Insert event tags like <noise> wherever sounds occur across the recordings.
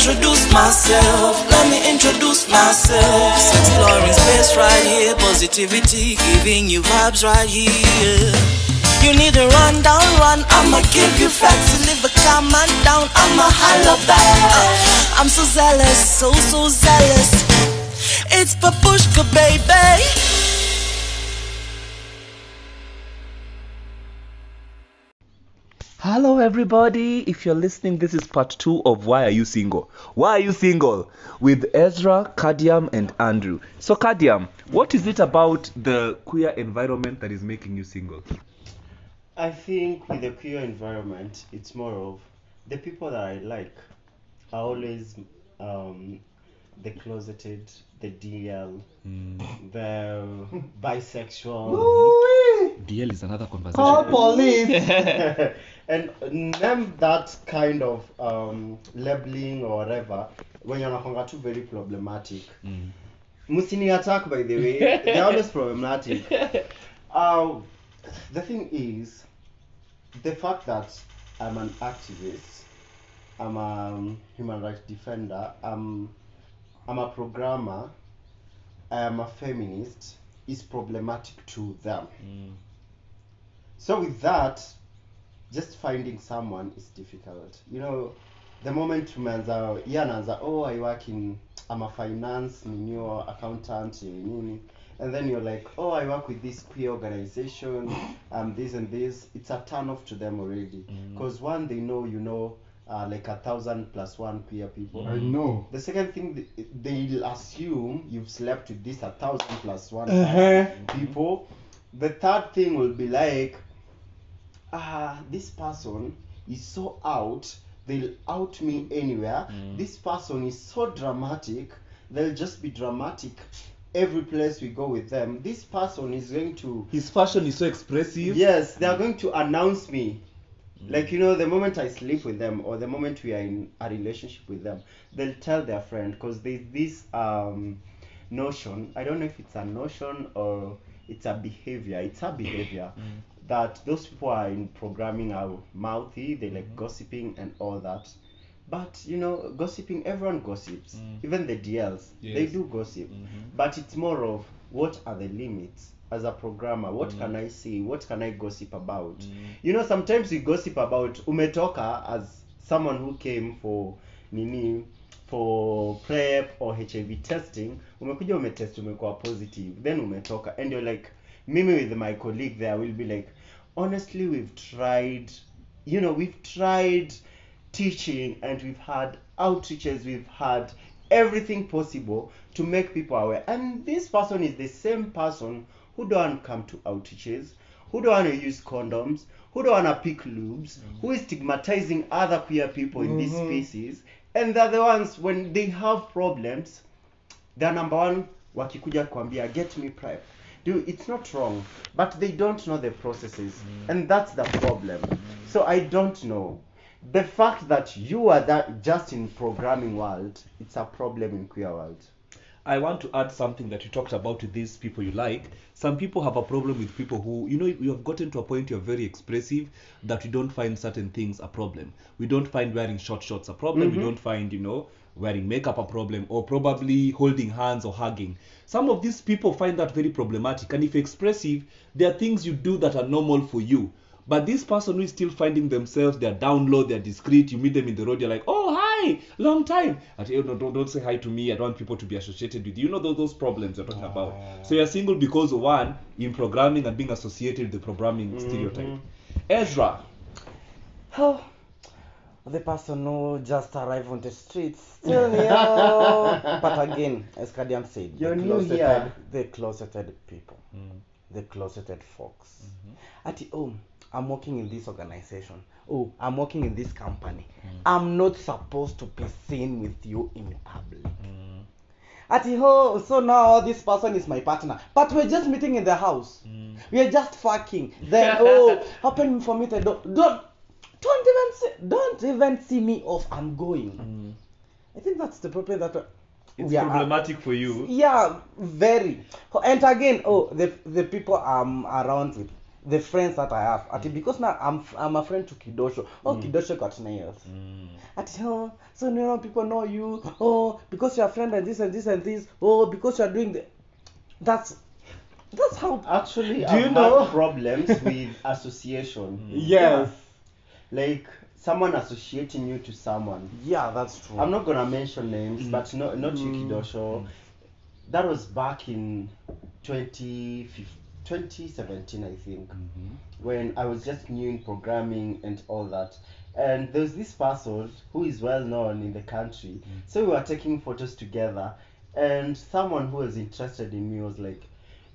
introduce myself. Let me introduce myself. Exploring space right here. Positivity giving you vibes right here. You need to run down, run. I'ma give you facts. You live a calm man down. I'ma holla back. Uh, I'm so zealous, so so zealous. It's Papushka, baby. Hello, everybody. If you're listening, this is part two of Why Are You Single? Why Are You Single? With Ezra, Kadiam, and Andrew. So, Kadiam, what is it about the queer environment that is making you single? I think with the queer environment, it's more of the people that I like are always um, the closeted, the DL, the bisexual, DL is another conversation. Call police. <laughs> and name that kind of um, labeling or whatever when you're not too very problematic. Mm. Musini attack, by the way, they're always problematic. Um, <laughs> the thing is, the fact that I'm an activist, I'm a human rights defender, I'm, I'm a programmer, I am a feminist, is problematic to them. Mm. So with that, just finding someone is difficult. You know, the moment tumeanza yeye anaanza oh I work in I'm a finance nini or accountant nini. And then you're like oh I work with this queer organization um this and this. It's a turn off to them already. Mm. Because one they know you know uh, like a thousand plus one queer people I know. the second thing th- they'll assume you've slept with this a thousand plus one Uh-huh. people. The third thing will be like, ah, this person is so out, they'll out me anywhere. This person is so dramatic, they'll just be dramatic every place we go with them. This person is going to His fashion is so expressive. Yes, they are going to announce me. Mm. Like you know, the moment I sleep with them or the moment we are in a relationship with them, they'll tell their friend because there's this um notion. I don't know if it's a notion or it's a behavior. It's a behavior <coughs> mm. that those people are in programming are mouthy. They like mm-hmm. gossiping and all that. But you know, gossiping. Everyone gossips. Mm. Even the DLs, they do gossip. Mm-hmm. But it's more of what are the limits as a programmer what mm. can i say what can i gossip about? Mm. You know sometimes we gossip about umetoka as someone who came for nini for prep or hiv testing umekuja umetest umekuwa positive then umetoka. And you're like mimi with my colleague there will be like honestly we've tried you know we've tried teaching and we've had outreaches we've had everything possible to make people aware. And this person is the same person who don't come to outreaches who don't want to use condoms? Who don't want to pick lubes? Who is stigmatizing other queer people in these mm-hmm. spaces? And they're the ones when they have problems they're number one wakikuja kuambia get me prep. Dude, it's not wrong but they don't know the processes mm-hmm. and that's the problem. So i don't know. The fact that you are that just in programming world it's a problem in queer world I want to add something that you talked about with these people you like. Some people have a problem with people who, you know, you have gotten to a point you're very expressive that we don't find certain things a problem. We don't find wearing short shorts a problem. We mm-hmm. don't find, you know, wearing makeup a problem or probably holding hands or hugging. Some of these people find that very problematic. And if expressive, there are things you do that are normal for you. But this person who is still finding themselves, they're down low, they're discreet. You meet them in the road, you're like, oh, hi, long time. And you know, don't, don't say hi to me. I don't want people to be associated with you. You know those, those problems you're talking about. Ah. So you're single because, one, in programming and being associated with the programming mm-hmm. stereotype. Ezra, Oh, the person who just arrived on the streets <laughs> still new. but again, as Kadiam said, You're the new closeted, here. the closeted people, mm. the closeted folks. Mm-hmm. At home, I'm working in this organization. Oh, I'm working in this company. Mm. I'm not supposed to be seen with you in public. Mm. At oh, so now this person is my partner, but we're just meeting in the house. Mm. We are just fucking. <laughs> Then oh, open for me the door. Don't, don't even see, don't even see me off. I'm going. I think that's the problem that it's are- problematic for you. yeah, very. And again, oh, the the people I'm around with, the friends that I have. Ati because now I'm I'm a friend to Kidosho. Oh, Mm. Kidosho got nails. Ati oh, so you know people know you. Oh, because you're a friend and this and this and this. Oh, because you're doing the. That's that's how. Actually, Do I've you know- had problems <laughs> with association. Yes. Like someone associating you to someone. Yeah, that's true. I'm not gonna mention names, Mm. but no, not Mm. Yukidosho. That was back in 2015 2017, I think, Mm-hmm. when I was just new in programming and all that. And there was this person who is well known in the country. Mm. So we were taking photos together, and someone who was interested in me was like,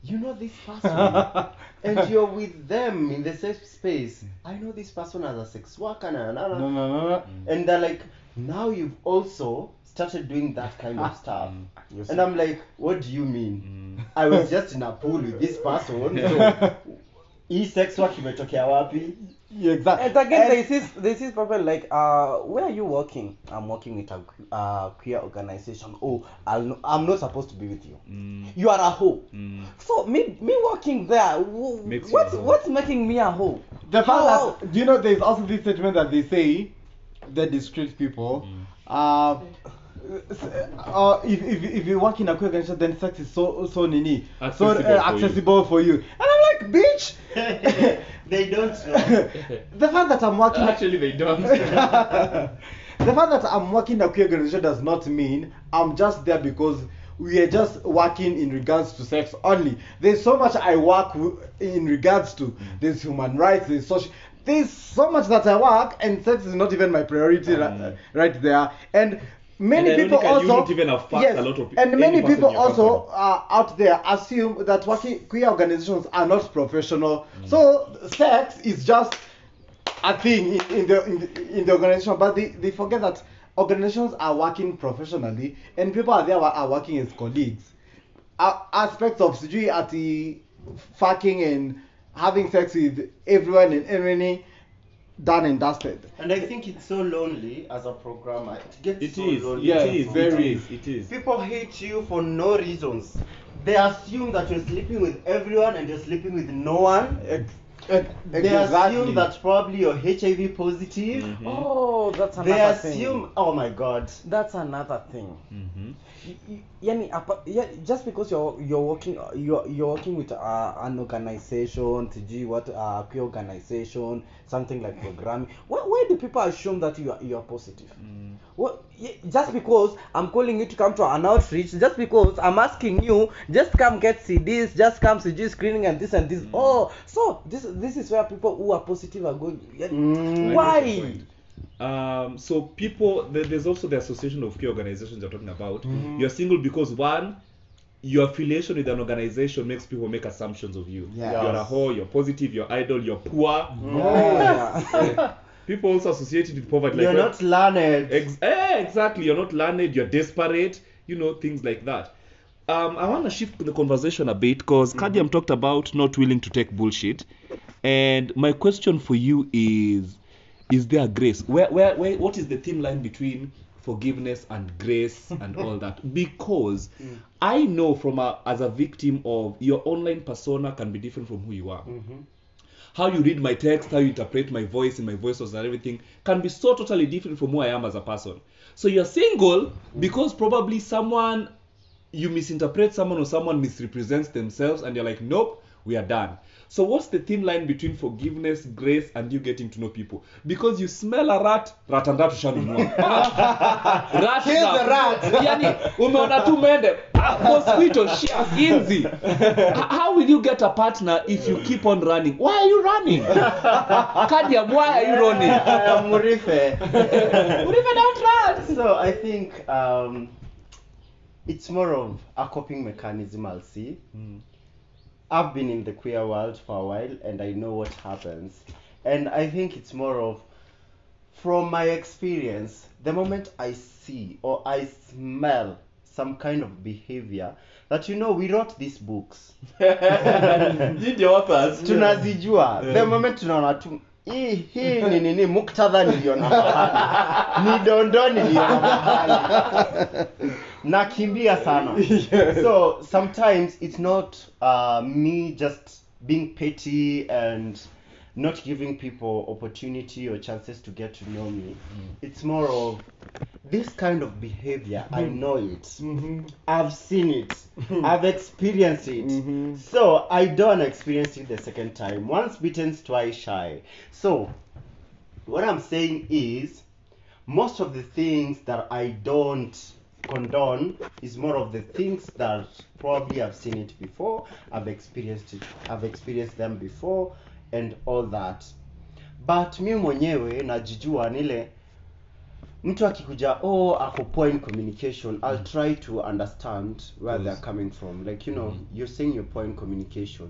You know this person, <laughs> and you're with them in the safe space. I know this person as a sex worker. No, no, no, no. And they're like, now you've also started doing that kind of stuff. <laughs> You. And I'm like, what do you mean? Mm. I was just in a pool with this person. <laughs> So, hii sex work imetokea wapi? Yeah, exactly. And again, And- there's this there's this problem like, uh, where are you working? I'm working with a uh, queer organization. Oh, I'll no, I'm not supposed to be with you. Mm. You are a hoe. Mm. So me me working there, Makes you what's what's making me a hoe? The fact How- that do you know there's also this statement that they say the discreet people uh, uh, if, if, if you work in a queer organization then sex is so so nini so Accessible uh, for you. for you and I'm like bitch <laughs> they don't know. <laughs> the fact that I'm working Actually, they don't. <laughs> the fact that I'm working in a queer organization does not mean I'm just there because we are just working in regards to sex only. There's so much I work w- in regards to. There's human rights, there's social. There's so much that I work, and sex is not even my priority ri- Mm. right there. And many people also don't even have yes, a lot of and many people also uh, out there assume that working queer organizations are not professional. Mm. So sex is just a thing in, in the in the, in the organization, but they, they forget that organizations are working professionally and people are there are working as colleagues. A- aspects of sijui ati fucking and having sex with everyone and everything done and dusted. And I think it's so lonely as a programmer. It gets It so is. lonely. Yeah, it is. very. It is. It is. People hate you for no reasons. They assume that you're sleeping with everyone and you're sleeping with no one. Ex- ex- They exactly. assume that probably you're HIV positive. Mm-hmm. Oh, that's another They thing. assume, oh my god. That's another thing. Mm-hmm. Y- y- Yani, yeah, just because you're you're working you're you're working with uh, an organization, TG, what uh, queer organization, something like programming. Why, why do people assume that you are you are positive? What, y- just because I'm calling you to come to an outreach, just because I'm asking you, just come get CDs, just come CG screening and this and this. Mm. Oh, so this this is where people who are positive are going. Mm. Why? Um, so people, there's also the association of queer organizations you're talking about. Mm. Mm-hmm. You're single because one, your affiliation with an organization makes people make assumptions of you. Yes. You're a whore, you're positive, you're idle, you're poor. Oh, yeah. <laughs> Eh? People also associate it with poverty. You're not learned. Ex- eh, exactly. You're not learned. You're desperate. You know things like that. Um, I want to shift the conversation a bit because Kadiam talked about not willing to take bullshit, and my question for you is: Is there grace? Where, where, where? What is the thin line between forgiveness and grace <laughs> and all that? Because I know from a, as a victim of your online persona can be different from who you are how you read my text, how you interpret my voice and my voice and everything can be so totally different from who I am as a person. So you're single because probably someone you misinterpret someone or someone misrepresents themselves and you're like, nope, we are done. So what's the thin line between forgiveness, grace, and you getting to know people? Because you smell a rat, rat and rat ushanunua. <laughs> rat Here's na- the rat. yani umeona tu mende ah, mosquito shia inzi how will you get a partner if you keep on running why are you running <laughs> kadiam why are you running Uh, Murife. <laughs> Murife, don't run so I think um, it's more of a coping mechanism. I'll see. I've been in the queer world for a while, and I know what happens. And I think it's more of, from my experience, the moment I see or I smell some kind of behavior that you know we wrote these books. <laughs> Did the authors? Tunazijua. The moment tunaona tu hii hii ni nini? Muktadha niliona mahali ni dondo niliona mahali nakimbia sana. So sometimes it's not uh, me just being petty and not giving people opportunity or chances to get to know me. It's more of this kind of behavior. I know it. Mhm. I've seen it. I've experienced it. Mhm. So I don't experience it the second time. Once bitten, twice shy. So what I'm saying is most of the things that I don't condone is more of the things that probably I've seen it before, I've experienced it, I've experienced them before and all that. But mi mwenyewe najijua nile mtu akikuja oh ako poor in communication I'll try to understand where they're coming from like you know you're saying you're poor in communication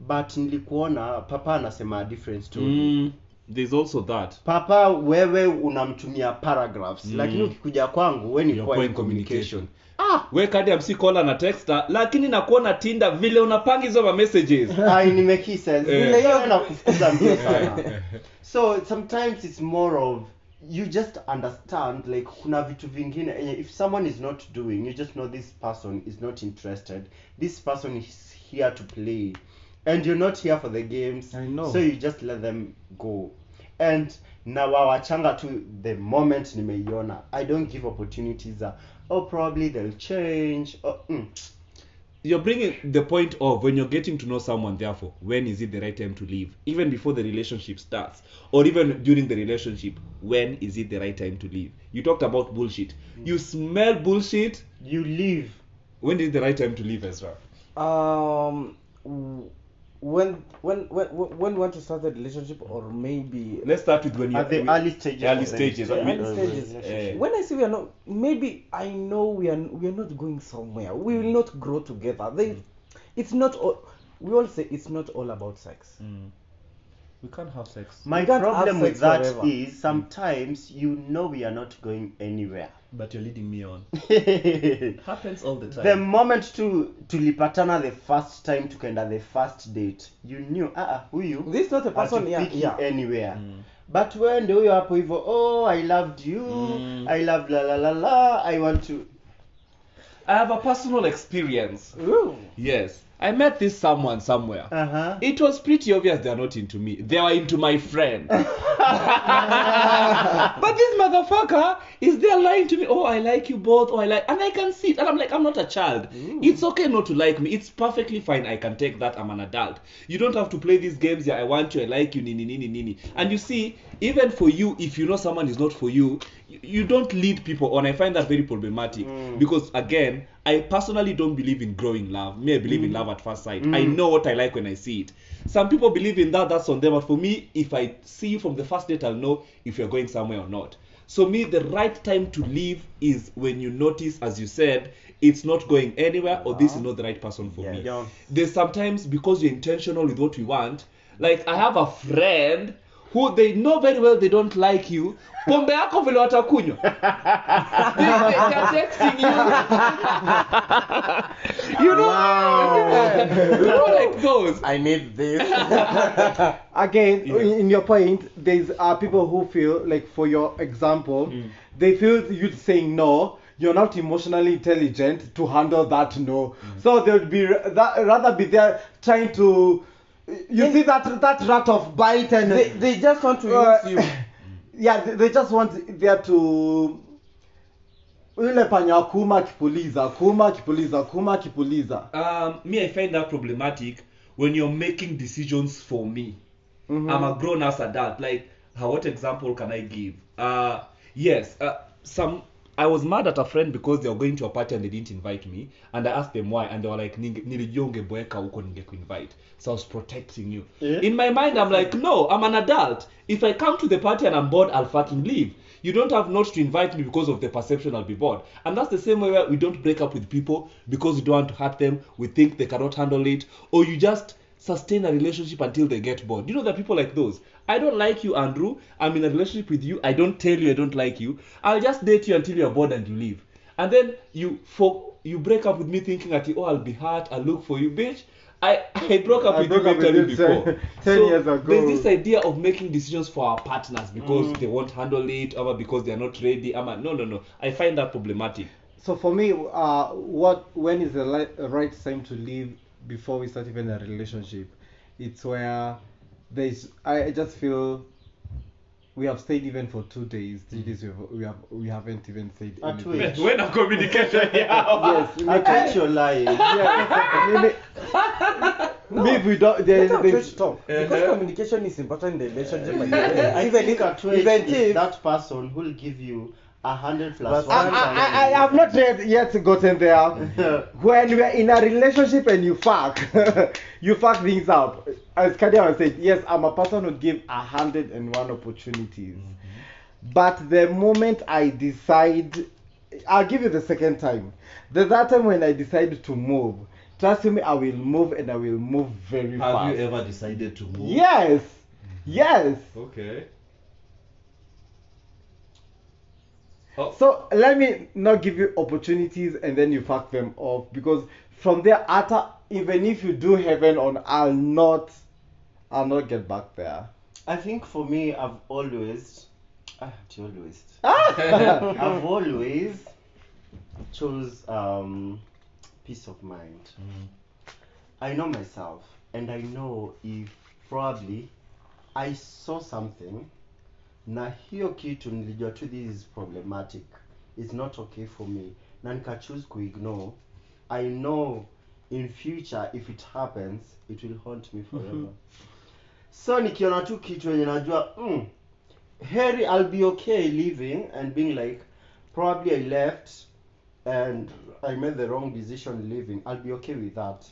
but nilikuona papa anasema different story Mm, there's also that. papa wewe unamtumia paragraphs Mm. lakini ukikuja kwangu we ni poor in point communication. Ah! We kadi amsi kola na texta lakini nakuona tinda vile unapanga hizo ma messages. <laughs> Ai nimekisa. Eh. vile hiyo na kufukuza mbio sana. <laughs> So sometimes it's more of you just understand like kuna vitu vingine eh, if someone is not doing you just know this person is not interested this person is here to play and you're not here for the games I know. so you just let them go. And na wawachanga tu the moment nimeiona. I don't give opportunities that oh probably they'll change oh, mm. you're bringing the point of when you're getting to know someone therefore when is it the right time to leave? Even before the relationship starts or even during the relationship when is it the right time to leave? You talked about bullshit. You smell bullshit? You leave. When is the right time to leave ezra? Um, w- when when when when we want to start the relationship, or maybe let's start with when you at the early stages early of stages the I mean, early stages. Eh. when I say we are not, maybe I know we are we are not going somewhere. We will not grow together. They, it's not. All, we all say it's not all about sex. Mm. we can't have sex My You can't have problem with sex that forever. is sometimes you know we are not going anywhere. But you're leading me on the <laughs> happens all the time The moment tu tulipatana the first time tukaenda the first date you knew ah ah, huyu This is not a person. Yeah, hatufiki yeah. anywhere Mm. but wewe ndio huyo hapo hivyo oh i loved you Mm. i love la la la la i want to i have a personal experience Ooh. yes i met this someone somewhere uh-huh It was pretty obvious they are not into me. They were into my friend. <laughs> but this motherfucker is there lying to me. Oh, I like you both. Oh, I like, and I can see it. And I'm like, I'm not a child. It's okay not to like me. It's perfectly fine. I can take that. I'm an adult. You don't have to play these games. Yeah, I want you. I like you. Nini, nini, nini. And you see, even for you, if you know someone is not for you, you, don't lead people on. I find that very problematic mm. because again, I personally don't believe in growing love. Me, I believe in mm. love at first sight. Mm. I know what I like when I see it. Some people believe in that, that's on them. But for me, if I see you from the first date, I'll know if you're going somewhere or not. So, me, the right time to leave is when you notice, as you said, it's not going anywhere or this is uh-huh. not the right person for me. Yeah. There's sometimes because you're intentional with what we want, like I have a friend who they know very well they don't like you pombe yako vile watakunywa they, they, they are texting you you know you know like those I need this. <laughs> again Yeah. in, in your point there's uh, people who feel like for your example Mm. they feel you saying no you're not emotionally intelligent to handle that no Mm. so they would be that, rather be there trying to you see that that rat of bite and they, they just want to Uh, use you. <laughs> yeah they, they just want there to yule panya akipuliza akipuliza akipuliza um, me i find that problematic when you're making decisions for me Mhm. i'm a grown ass adult like how, what example can i give uh yes uh, some i was mad at a friend because they were going to a party and they didn't invite me and i asked them why and they were like "Ninge- nilijua ungeboeka huko ningekuinvite so i was protecting you. Yeah. in my mind i'm like no i'm an adult. If i come to the party and i'm bored i'll fucking leave. You don't have not to invite me because of the perception i'll be bored. And that's the same way where we don't break up with people because we don't want to hurt them. We think they cannot handle it. Or you just sustain a relationship until they get bored you know there are people like those i don't like you andrew i'm in a relationship with you i don't tell you i don't like you i'll just date you until you're bored and you leave and then you for you break up with me thinking that oh i'll be hurt i'll look for you bitch I, <laughs> I broke up I with broke you up mentally before. <laughs> 10 so years ago. There's this idea of making decisions for our partners because they won't handle it, or because they're not ready. I'm no, no, no. I find that problematic. So for me, uh, what when is the right time to leave before we start even a relationship? it's where there's I I just feel we have stayed even for two days, three days we have we, have, we haven't even said At anything. which? <laughs> when a communication yeah. Yes, At which you're lying. <laughs> yeah, maybe, maybe we don't. There, Let our talk because Uh-huh. communication is important in the relationship. <laughs> like I even think if at which even is if that person who'll give you a hundred plus Plus I, one. I, I, I have not yet, yet gotten there. <laughs> when we are in a relationship and you fuck, <laughs> you fuck things up. As Kadia was saying, yes, I'm a person who give a hundred and one opportunities. Mm-hmm. But the moment I decide, I'll give you the second time. The that time when I decide to move, trust me, I will move and I will move very have fast. Have you ever decided to move Yes, mm-hmm. yes. okay oh, So let me not give you opportunities and then you fuck them off because from there after even if you do heaven on I'll not I'll not get back there. I think for me, I've always, ah, always, Ah! <laughs> I've <laughs> always chose um, peace of mind. I know myself, and I know if probably I saw something na hiyo kitu nilijua tu this is problematic. It's not okay for me. Na nikachoose kuignore. I know in future if it happens it will haunt me forever. So nikiona tu kitu yenye najua mm, heri i'll be okay living and being like probably i left and i made the wrong decision living. I'll be okay with that.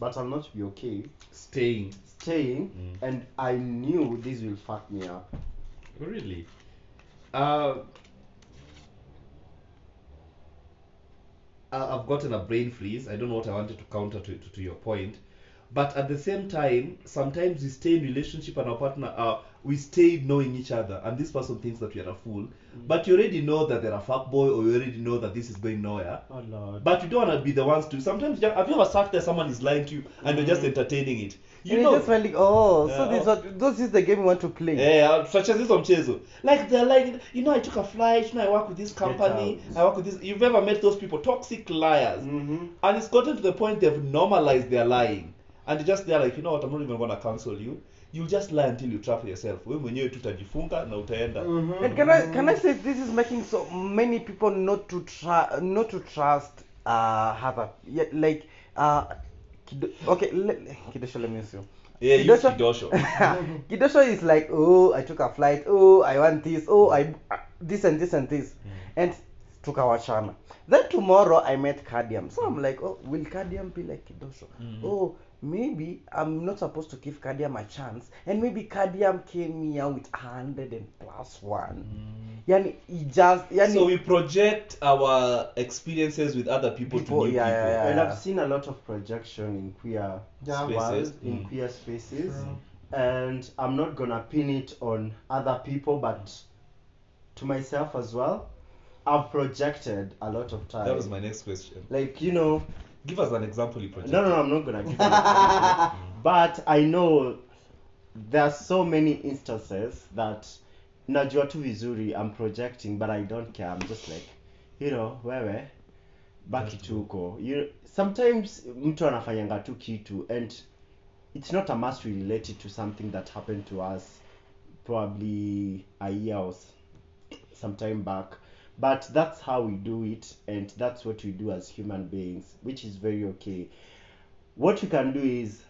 But i'll not be okay staying. staying Mm. and i knew this will fuck me up Really? Uh, I've gotten a brain freeze. I don't know what I wanted to counter to, to, to your point. But at the same time, sometimes we stay in relationship and our partner, uh, we stay knowing each other, and this person thinks that we are a fool. But you already know that they're a fuck boy or you already know that this is going nowhere. oh lord But you don't want to be the ones to. Sometimes, you- have you ever sat there, someone is lying to you, and you're just entertaining it? You and know, you just felt like, oh, so Yeah, this is what this is the game you want to play. yeah, such as hizo mchezo. Like they're like, you know, I took a flight, you know, I work with this company. I work with this. You've ever met those people, toxic liars, mm-hmm. and it's gotten to the point they've normalized their lying, and they just they're like, you know what, I'm not even gonna counsel you. You just lie until you trap yourself. Wewe mwenyewe tutajifunga na utaenda. And can I can I say this is making so many people not to try not to trust uh other yeah, like uh Kido, okay let, Kidosho let me see. Yeah, use Kidosho. <laughs> Kidosho is like oh I took a flight oh I want this oh I uh, this and this and this and tukawachana then tomorrow I met Kadiam so I'm like oh will Kadiam be like Kidosho oh maybe I'm not supposed to give Kadiam a chance and maybe Kadiam came here with a hundred and plus one yani he just yani So we project our experiences with other people, People, to new yeah, people. yeah, yeah. and i've seen a lot of projection in queer Yeah. world, Spaces. in Mm. queer spaces and i'm not gonna pin it on other people but to myself as well i've projected a lot of times That was my next question. like you know Give us an example you project. no no no i'm not gonna give an example. <laughs> but i know there are so many instances that najua tu vizuri i'm projecting but i don't care i'm just like you know wewe baki tu huko you sometimes mtu anafanyanga tu kitu and it's not a must we relate it to something that happened to us probably a year or s- sometime back but that's how we do it and that's what we do as human beings which is very okay. What you can do is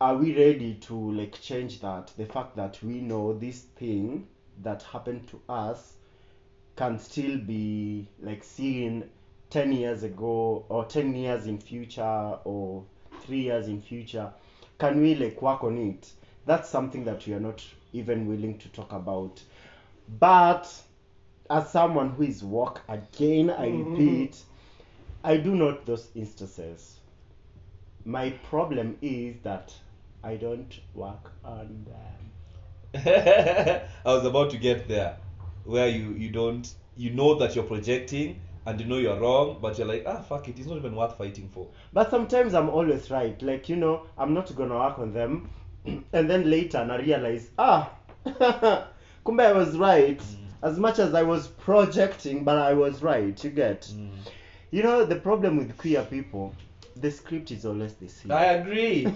are we ready to like change that? The fact that we know this thing that happened to us can still be like seen 10 years ago or 10 years in future or 3 years in future. Can we like work on it? That's something that we are not even willing to talk about. But as someone who is woke again i repeat i do note those instances my problem is that i don't work on them <laughs> I was about to get there, where you you don't you know that you're projecting and you know you're wrong, but you're like ah fuck it, it's not even worth fighting for. But sometimes I'm always right. Like, you know, I'm not gonna work on them. <clears throat> and then later and I realize, ah, <laughs> kumbe I was right. As much as I was projecting, but I was right. You get? You know, the problem with queer people, the script is always the same. I agree.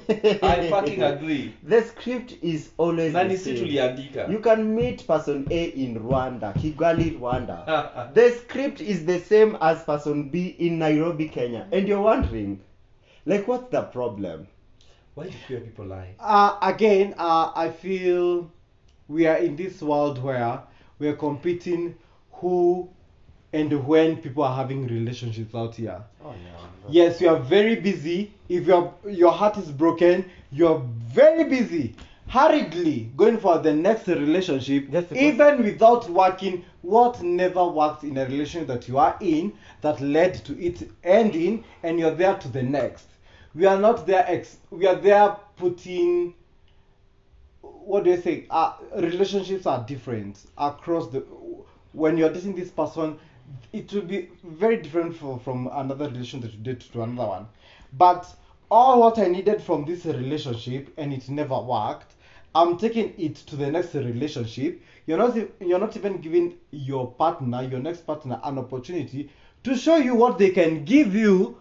I <laughs> fucking agree. The script is always Na the ni si same. tuliandika. You can meet person A in Rwanda, Kigali, Rwanda. <laughs> the script is the same as person B in Nairobi, Kenya. And you're wondering, like, what's the problem? Why do queer people lie? uh, again, uh, I feel we are in this world where we are competing who and when people are having relationships out here. Oh yeah. Yes, you are very busy. If your your heart is broken, you are very busy, hurriedly going for the next relationship, because- even without working what never worked in a relationship that you are in that led to it ending, and you're there to the next. We are not there. Ex- we are there putting. What do you say? Uh, relationships are different across the. When you're dating this person, it will be very different from, from another relation that you date to another one. But all what I needed from this relationship and it never worked, I'm taking it to the next relationship. You're not you're not even giving your partner, your next partner, an opportunity to show you what they can give you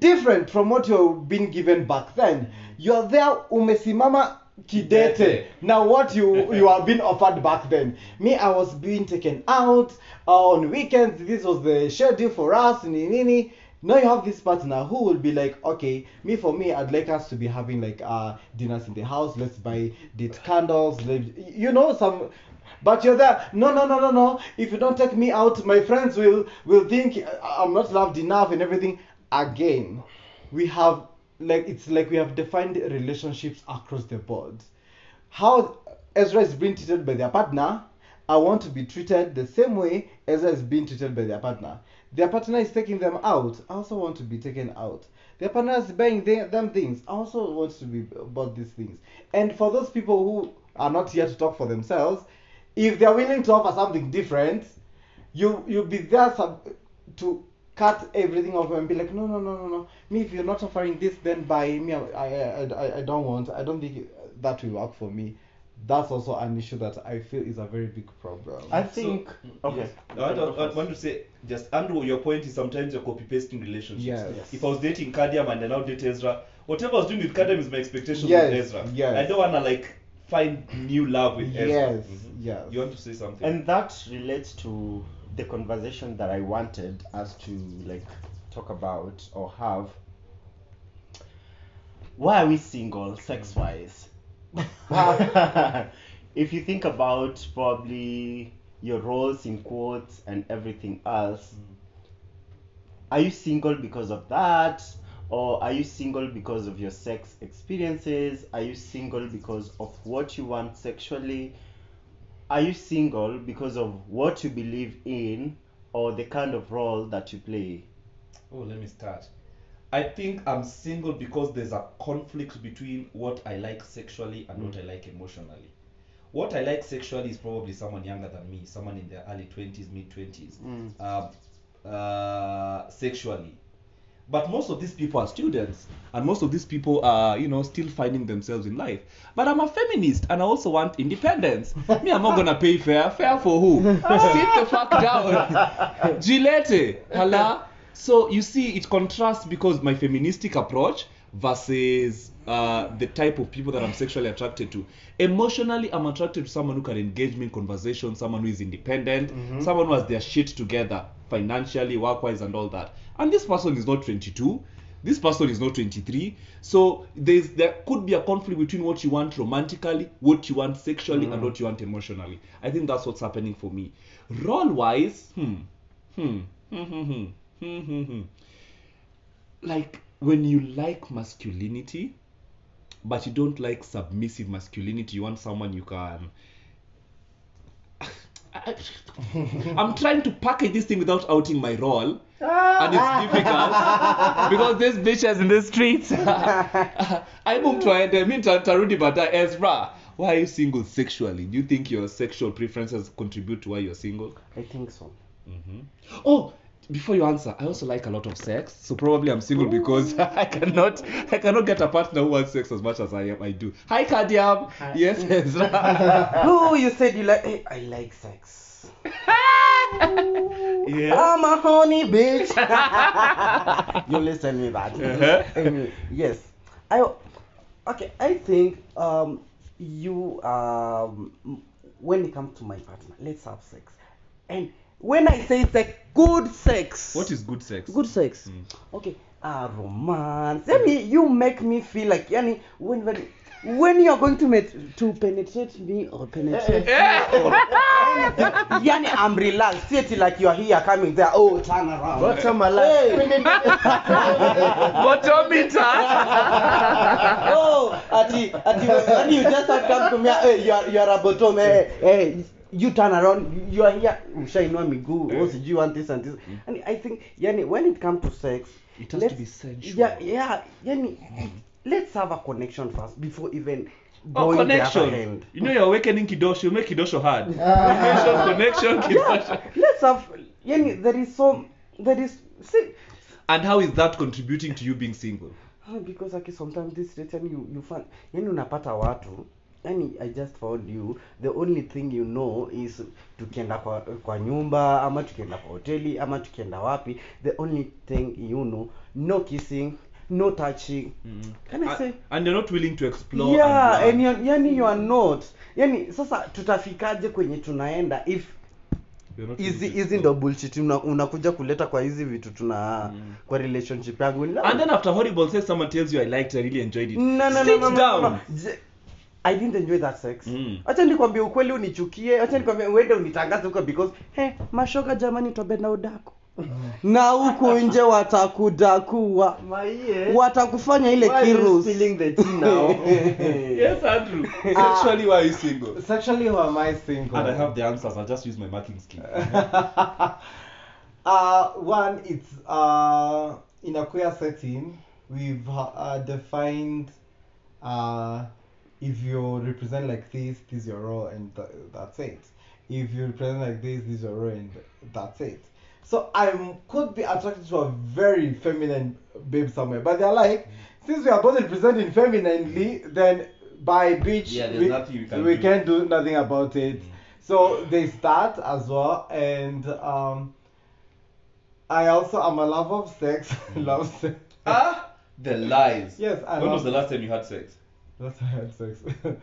different from what you've been given back then. You're there umesimama kidete. Now what you <laughs> you are being offered back then. Me, I was being taken out uh, on weekends. This was the schedule for us. Nini, nini. Now you have this partner who will be like, okay, me for me, I'd like us to be having like uh dinners in the house. Let's buy date candles. Let, you know some. But you're there. No, no, no, no, no. If you don't take me out, my friends will will think I'm not loved enough and everything. Again, we have like it's like we have defined relationships across the board. How Ezra is being treated by their partner, I want to be treated the same way Ezra is being treated by their partner. Their partner is taking them out. I also want to be taken out. Their partner is buying them things. I also want to be bought these things. And for those people who are not here to talk for themselves, if they are willing to offer something different, you you'll be there to cut everything off and be like, no, no, no, no, no. Me, if you're not offering this, then by me, I, I, I, I don't want. I don't think that will work for me. That's also an issue that I feel is a very big problem. I think. okay. Yes. No, I, don't, I want to say, just Andrew, your point is sometimes you're copy pasting relationships. Yes. Yes. If I was dating Kadiam and I now date Ezra, whatever I was doing with Kadiam is my expectation Yes, with Ezra. yes. I don't want to like find new love with Ezra. Yes, Mhm. yes. You want to say something? and that relates to the conversation that I wanted us to like talk about or have. Why are we single, sex wise? <laughs> if you think about probably your roles in quotes and everything else, mm. are you single because of that? Or are you single because of your sex experiences? Are you single because of what you want sexually? Are you single because of what you believe in or the kind of role that you play? Oh, let me start. I think I'm single because there's a conflict between what I like sexually and what I like emotionally. What I like sexually is probably someone younger than me, someone in their early 20s, mid 20s, um, uh, sexually. But most of these people are students, and most of these people are, you know, still finding themselves in life. But I'm a feminist, and I also want independence. <laughs> Me, I'm not gonna pay fair. Fair for who? <laughs> Sit the fuck down. Gillette, hala. So you see, it contrasts because my feministic approach versus uh, the type of people that I'm sexually attracted to. Emotionally, I'm attracted to someone who can engage me in conversation, someone who is independent, mm-hmm. someone who has their shit together financially, work wise, and all that. And this person is not 22. This person is not 23. So there's there could be a conflict between what you want romantically, what you want sexually, mm. and what you want emotionally. I think that's what's happening for me. Role wise, hmm, hmm, hmm, hmm, hmm, hmm, hmm, hmm. like when you like masculinity, but you don't like submissive masculinity, you want someone you can. I- <laughs> I'm trying to package this thing without outing my role, and it's ah. difficult because there's bitches in the streets. I moved to I mean to Tarudi but Ezra. Why are you single sexually? Do you think your sexual preferences contribute to why you're single? I think so. Mm-hmm. Oh, before you answer, I also like a lot of sex, so probably I'm single because <laughs> I cannot I cannot get a partner who wants sex as much as I am I do. Hi Kadiam. Yes, Ezra. <laughs> oh, you said you like. Hey, I like sex. <laughs> Yeah. I'm a honey bitch. you listen me that. Uh-huh. Yes. I okay. I think um you um when it comes to my partner, let's have sex. And when I say sex, good sex. What is good sex? good sex? Mm. Okay. Ah, romance. Yani, you make me feel like yani when when when you're going to met, to penetrate me or penetrate me or anything, yani I'm relaxed. See it like you're here coming there. Oh, turn around. Bottom alive. Bottometer. oh, ati, ati, when you just have come to me, hey, you are, you are a bottom, hey, hey, you turn around, you are here, ushainua miguu, oh, sijui want this and this. And I think, yani, when it comes to sex, It has to be sensual. Yeah, yeah, yani, let's have a connection first before even Oh, connection. You know you're awakening Kidosho, you make Kidosho hard. <laughs> connection, connection, Kidosho. Yeah, let's have, yani, there is so, there is, see, And how is that contributing to you being single? Ah, because okay sometimes this rate yani you, you find yani unapata watu yani i just found you. The only thing you know is tukienda kwa, kwa nyumba ama tukienda kwa hoteli ama tukienda wapi. The only thing you know no kissing no touching. Can i say? And, you're not willing to explore. yeah and and you're, yani you are not. Yani sasa tutafikaje kwenye tunaenda if hizi hizi ndo bullshit. Una, unakuja kuleta kwa hizi vitu tuna kwa relationship yangu. And then after horrible sex, someone tells you, I liked I really enjoyed it. no, no, Sit no, no, down. no, no. I didn't enjoy that sex. Mm. Acha ukweli unichukie, acha nikwambie uende unitangaze huko because hey, mashoga jamani tobe na udaku. na huku nje watakudakua. Watakufanya ile kirusinakua <laughs> ah. <laughs> setting we've uh, defined uh, if you represent like this, this is your role, and th- that's it. If you represent like this, this is your role, and that's it. So I could be attracted to a very feminine babe somewhere, but they're like, since we are both representing femininely, then by bitch, Yeah, we, can we do. can't do nothing about it. So they start as well, and um, I also am a lover of sex. <laughs> love sex. ah, the lies. Yes, I When was the last time you had sex? That's why I had sex. <laughs>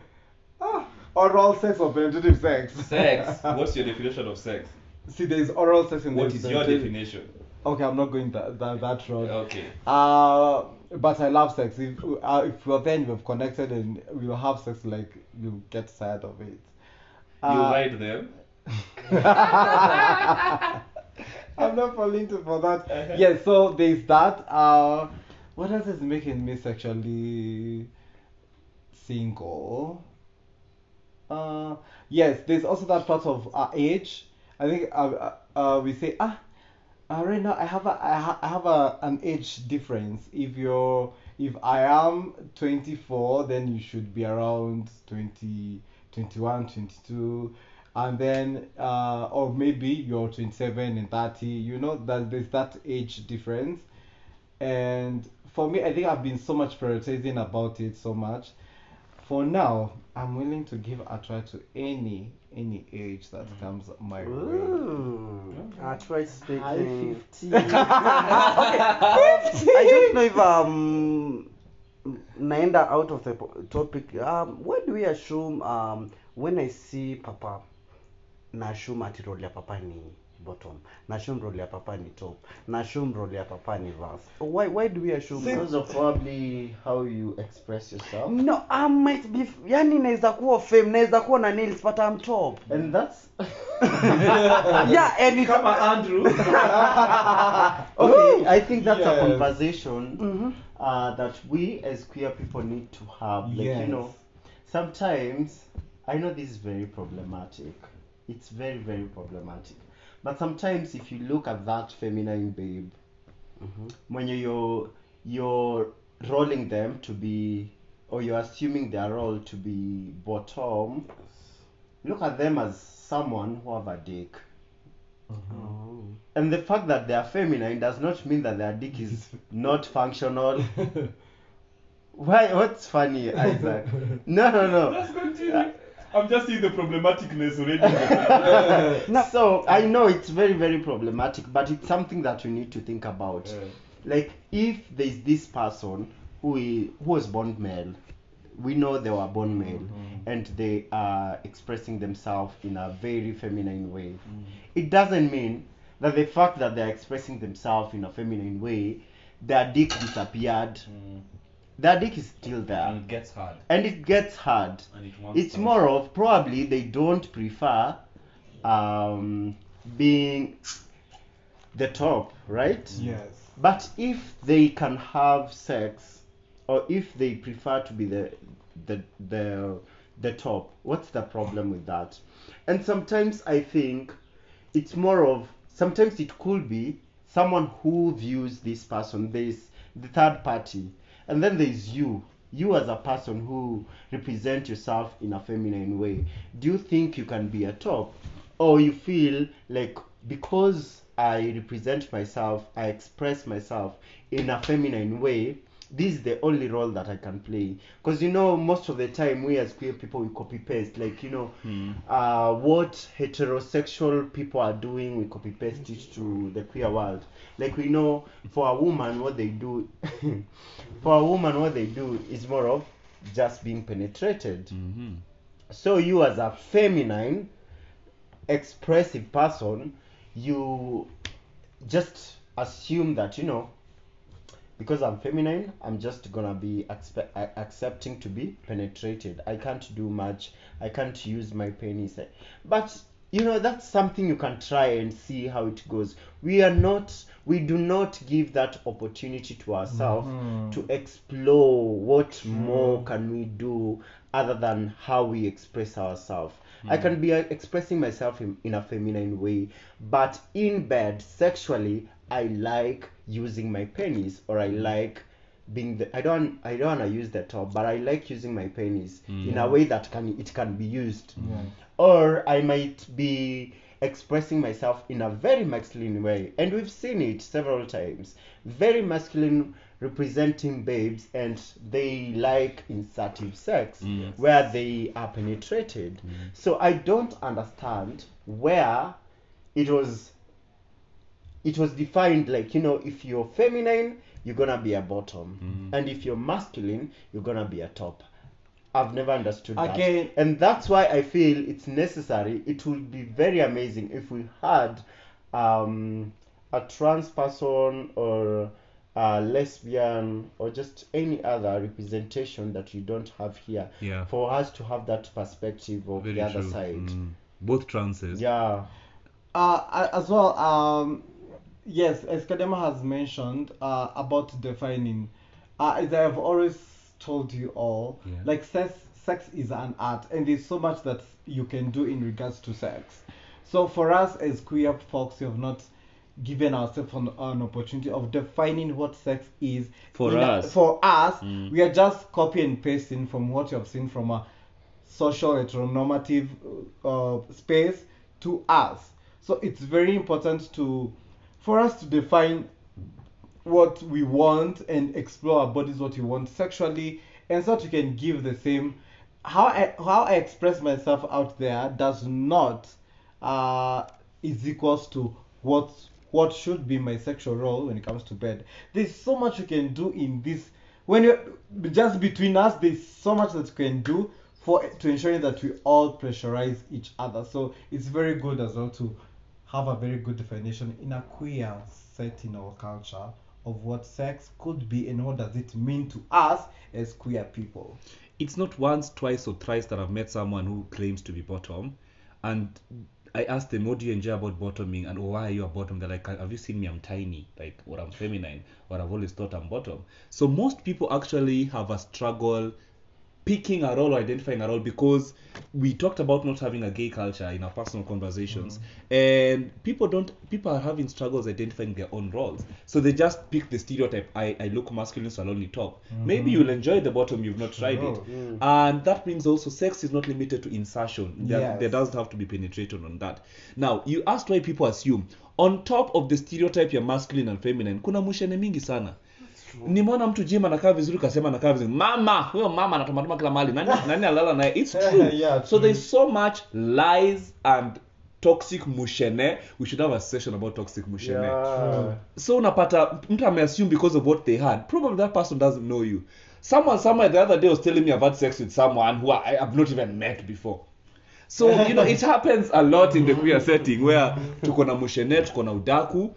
ah, oral sex or penetrative sex. Sex. <laughs> What's your definition of sex? See, there's oral sex and What is your definition? Okay, I'm not going that that, that road. Okay. Uh, but I love sex. If uh, if we're then we've connected and we'll have sex, like you get tired of it. You Uh, ride them. <laughs> I'm not falling to for that. Uh-huh. Yes, so there's that. Uh, what else is making me sexually single? Uh, yes, there's also that part of uh, age. I think uh, uh, uh, we say ah, uh, right now I have a I, ha- I have a an age difference. If you're if I am 24, then you should be around 20, 21, 22 and then uh, or maybe you're 27 and 30 you know that there's that age difference and for me i think i've been so much prioritizing about it so much for now i'm willing to give a try to any any age that comes my way Ooh, I try speaking. High 50. <laughs> I don't know if um naenda out of the topic. Um, what do we assume um when I see Papa, na assume ati role ya Papa ni bottom, na assume role ya Papa ni top, na assume role ya Papa ni verse. Why why do we assume? that? Because of probably how you express yourself. No, I might be yani naweza kuwa fame, naweza kuwa na nails but I'm top. And that's <laughs> yeah, and it, Come on, Andrew. <laughs> okay. I think that's a Yes. conversation Mhm. uh, that we as queer people need to have. Like you know, sometimes I know this is very problematic. It's very very problematic. But sometimes if you look at that feminine babe, mm-hmm. when you're you're rolling them to be or you're assuming their role to be bottom, look at them as someone who have a dick. Mm-hmm. Oh. And the fact that they are feminine does not mean that their dick is <laughs> not functional. Why? What's funny, Isaac? <laughs> No, no, no. Let's continue. I'm just seeing the problematicness already. <laughs> <laughs> so I know it's very very problematic, but it's something that you need to think about. Yeah. Like if there's this person who is, who was born male, we know they were born male, Mm-hmm. and they are expressing themselves in a very feminine way. Mm. It doesn't mean that the fact that they're expressing themselves in a feminine way, their dick disappeared. Their dick is still there, and it gets hard. and it gets hard And it wants it's more of probably they don't prefer um, being the top, right? Yes. But if they can have sex, or if they prefer to be the the the the top, what's the problem with that? And sometimes I think it's more of sometimes it could be someone who views this person. There's the third party, and then there's you. You as a person who represent yourself in a feminine way. Do you think you can be a top, or you feel like because I represent myself, I express myself in a feminine way. This is the only role that I can play. Because you know, most of the time we as queer people we copy paste. Like you know, uh, what heterosexual people are doing, we copy paste it to the queer world. Like we know, for a woman, what they do, <laughs> for a woman, what they do is more of just being penetrated. Mm-hmm. So you as a feminine, expressive person, you just assume that you know because I'm feminine, I'm just gonna be expe- accepting to be penetrated. I can't do much. I can't use my penis. But you know that's something you can try and see how it goes. We are not. We do not give that opportunity to ourselves mm-hmm. to explore what more can we do other than how we express ourselves. I can be uh, expressing myself in, in a feminine way, but in bed sexually, I like using my penis or I like being the I don't I don't wanna use the top, but I like using my penis in a way that can it can be used. Or I might be expressing myself in a very masculine way. And we've seen it several times. Very masculine representing babes and they like insertive sex mm. where they are penetrated. Mm. So I don't understand where it was it was defined like you know if you're feminine you're gonna be a bottom. Mm. And if you're masculine you're gonna be a top. I've never understood Again- that and that's why i feel it's necessary. It would be very amazing if we had um, a trans person or a lesbian or just any other representation that you don't have here Yeah. for us to have that perspective of Very the other true. side Mm. Both trances. yeah Uh, as well, um, yes, as Kadiam has mentioned uh, about defining, uh, as I have always told you all, Yeah. like sex, sex is an art, and there's so much that you can do in regards to sex. So for us as queer folks, we have not given ourselves an, an opportunity of defining what sex is. For in us. for us, Mm. we are just copy and pasting from what you have seen from a social heteronormative uh, space to us. So it's very important to for us to define what we want and explore our bodies what we want sexually and so that we can give the same how I how I express myself out there does not uh is equals to what what should be my sexual role when it comes to bed. There's so much you can do in this when you're just between us there's so much that you can do for to ensuring that we all pressurize each other. So it's very good as well to have a very good definition in a queer setting or culture of what sex could be and what does it mean to us as queer people. It's not once, twice, or thrice that I've met someone who claims to be bottom, and I asked them, "What do you enjoy about bottoming?" and "Why are you a bottom?" They're like, "Have you seen me? I'm tiny, like, or I'm feminine, or I've always thought I'm bottom." So most people actually have a struggle picking a role or identifying a role because we talked about not having a gay culture in our personal conversations. Mm-hmm. And people don't people are having struggles identifying their own roles. So they just pick the stereotype i, I look masculine so i'll only talk. Mm-hmm. Maybe you'll enjoy the bottom you've not tried it. Oh. and that means also sex is not limited to insertion. There, Yes. there doesn't have to be penetration on that. Now you asked why people assume on top of the stereotype ya masculine and feminine kuna mushene mingi sana nimeona mtu gym anakaa vizuri kasema anakaa vizuri. Mama huyo mama anatumatuma kila mahali. Nani <laughs> nani alala naye? It's true. Yeah, so true. there's so much lies and toxic mushene. We should have a session about toxic mushene. Yeah. so unapata mtu ameassume because of what they had. Probably that person doesn't know you. Someone somewhere the other day was telling me about sex with someone who I have not even met before. So you know it happens a lot in the queer setting where <laughs> tuko na mushene tuko na udaku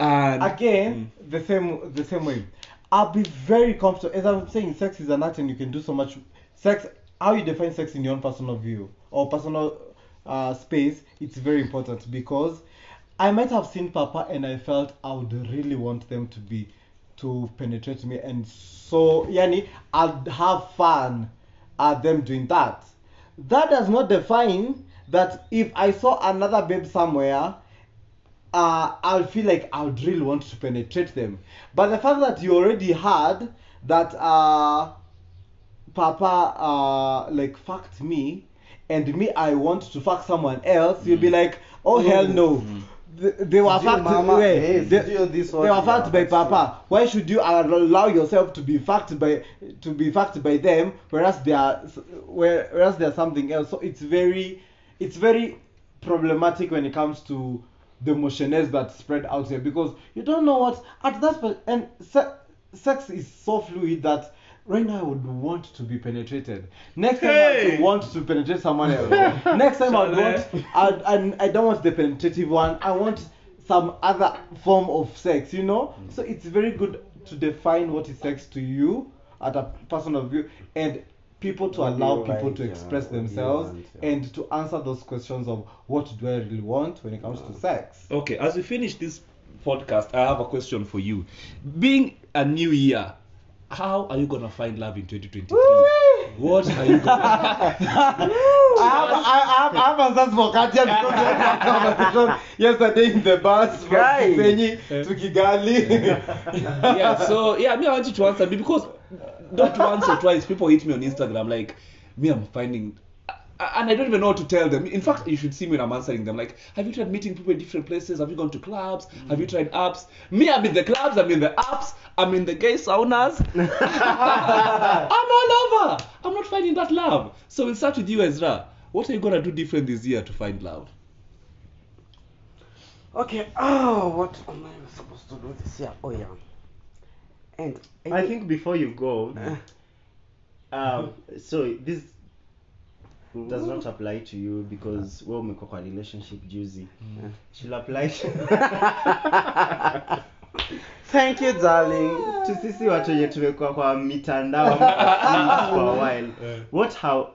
and again the same the same way. I'll be very comfortable as i'm saying sex is an art and you can do so much. Sex how you define sex in your own personal view or personal uh, space it's very important because i might have seen papa and i felt i would really want them to be to penetrate me. And so yani i'd have fun at them doing that. That does not define that if i saw another babe somewhere uh, I'll feel like I would really want to penetrate them. But the fact that you already had that uh, Papa uh, like fucked me, and me I want to fuck someone else, you'll be like, oh hell no. Th- They were Did fucked. mama? They, Yes, they, did you this they were fucked by that's Papa. Why should you allow yourself to be fucked by to be fucked by them, whereas they are where- whereas they are something else? So it's very it's very problematic when it comes to the motioners that spread out here because you don't know what at that point and se- sex is so fluid that right now I would want to be penetrated. Next time I want to penetrate someone else. <laughs> Next time I want I, I, I don't want the penetrative one. I want some other form of sex, you know? Mm. So it's very good to define what is sex to you at a personal view and people to What allow people like, to express what do you themselves want, yeah. and to answer those questions of what do I really want when it comes to sex. Okay, as we finish this podcast, I have a question for you. Being a new year, how are you gonna find love in 2023? What are you gonna <laughs> I have, I have, I have answers for Katia because we had a conversation yesterday in the bus from Guy. Gisenyi to Kigali. Yeah, so yeah, me I want you to answer me because not once or twice people hit me on Instagram like me I'm finding and I don't even know what to tell them. In fact, you should see me when I'm answering them. Like, have you tried meeting people in different places? Have you gone to clubs? Mm. Have you tried apps? Me, I'm in the clubs, I'm in the apps, I'm in the gay saunas. <laughs> <laughs> I'm all over. I'm not finding that love. So we'll start with you, Ezra. What are you gonna do different this year to find love? Okay. Oh, what am I supposed to do this year? Oh yeah. And I think before you go, uh. um, <laughs> so this does not apply to you because uh. wewe umekuwa kwa relationship juzi. Uh. She'll apply to, <laughs> Thank you, darling. to sisi watu wenye tumekuwa kwa mitandao <laughs> ama for a while. What how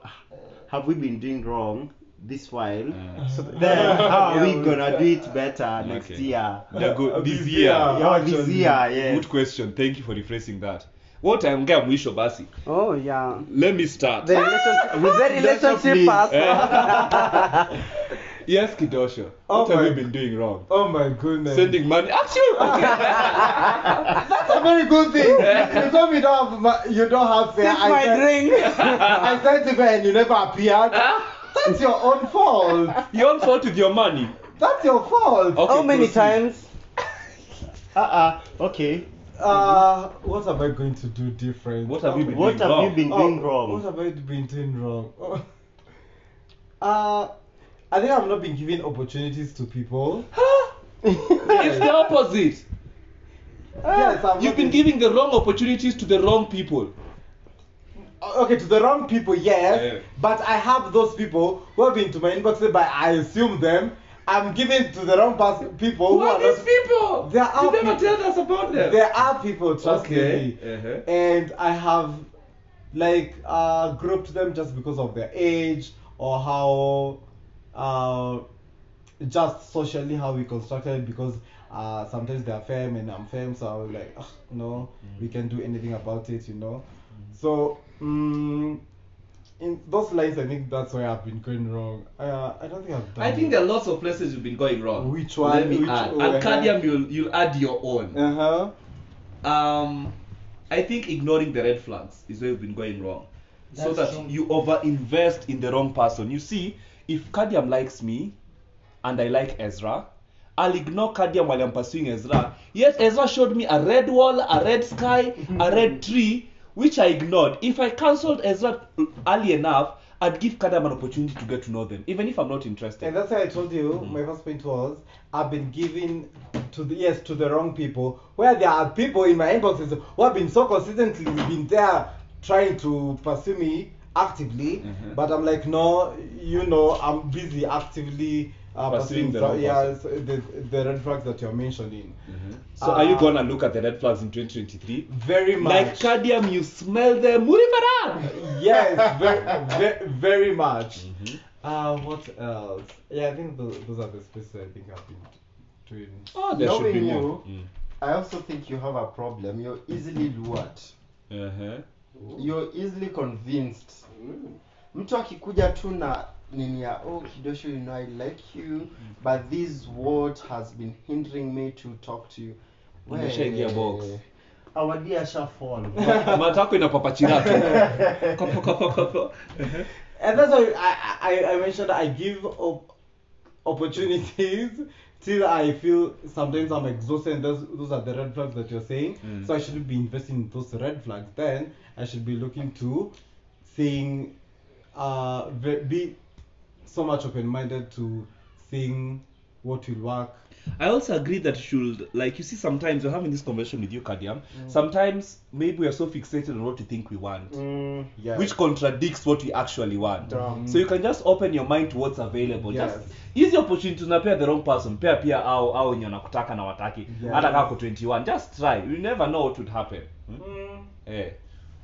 have we been doing wrong this while? Uh, <laughs> Then how are we gonna do it better next Okay. year? yeah, good. Uh, this This year. year. Yeah, this year, yes. Good question. Thank you for rephrasing that. What ongea mwisho basi. Oh yeah. Let me start. The relationship with the relationship please. part. Eh. <laughs> yes, Kidosho. Oh What have my- you been doing wrong? oh my goodness. Sending money. Ah, Actually, <laughs> okay. That's a very good thing. you told me don't have, ma- you don't have fare. Take my said, drink. I sent to her and you never appeared. That's your own fault. Your own fault with your money. That's your fault. Okay, How many proceed. times? <laughs> Uh-uh. Okay. Uh, what am I going to do different? What have you been What doing have wrong? you been Oh, doing wrong? What have I been doing wrong? Oh. <laughs> Uh, I think I've not been giving opportunities to people. <laughs> It's the opposite. yes, I've You've not been giving the wrong opportunities to the wrong people. Okay, to the wrong people, yes. Yeah. But I have those people who have been to my inbox, but I assume them. I'm giving to the wrong pers- people Who who are are these not. people? There are you never tell us about them. There are people, trust Okay. me. Uh-huh. And I have like uh, grouped them just because of their age or how uh, just socially how we constructed because uh, sometimes they are femme and I'm femme, so I was like, "Ugh, no, we can do anything about it, you know. So mm in those lines, I think that's where I've been going wrong. Uh, I don't think I've done. I think there are lots of places you've been going wrong. Which one? Let me Which- add. oh, And uh-huh. You'll, you'll add your own. Uh huh. um, I think ignoring the red flags is where you've been going wrong. That's so that That's true. you over invest in the wrong person. You see, if Kadiam likes me and I like Ezra, I'll ignore Kadiam while I'm pursuing Ezra. Yes, Ezra showed me a red wall, a red sky, a red tree, which I ignored. If I cancelled Ezra early enough, I'd give Kadiam an opportunity to get to know them, even if I'm not interested. And that's why I told you my first point was I've been giving to the yes to the wrong people. Where there are people in my inboxes who have been so consistently been there trying to pursue me actively, Mhm. but I'm like, no, you know, I'm busy actively uh, Pursuing pursuing the the, wrong yeah, so the, the red flags that you're mentioning. So are you Uh, gonna look at the red flags in 2023? Very much. Like Kadiam, you smell them. Murivara! <laughs> yes, very, very, very much. Mm-hmm. Uh, what else? Yeah, I think those, those are the spaces I think I've been doing. Oh, there should be Knowing more. you, I also think you have a problem. You're easily lured. Mm. Uh-huh. You're easily convinced. Mtu akikuja tu na nini ya oh Kidosho, you know I like you, but this is what has been hindering me to talk to you. Umeshaingia box. Awadi asha fall. matako inapapachira tu <laughs> Kopo, kopo, kopo. And that's why I, I, I mentioned I give op- opportunities <laughs> till I feel sometimes I'm exhausted and those, those are the red flags that you're saying. Mm. So I shouldn't be investing in those red flags. Then I should be looking to seeing, uh, be so much open minded to seeing what will work. I also agree that should, like, you see, sometimes we're having this conversation with you, Kadiam. Sometimes maybe we're so fixated on what we think we want, Mm, yes. which contradicts what we actually want. Mm. So you can just open your mind to what's available. Yes. Just easy opportunity unapea the wrong person, pea pia au au wenye wanakutaka na wataki. Yes. Hata kama 21, just try. You never know what would happen. Hmm? Mm. Eh.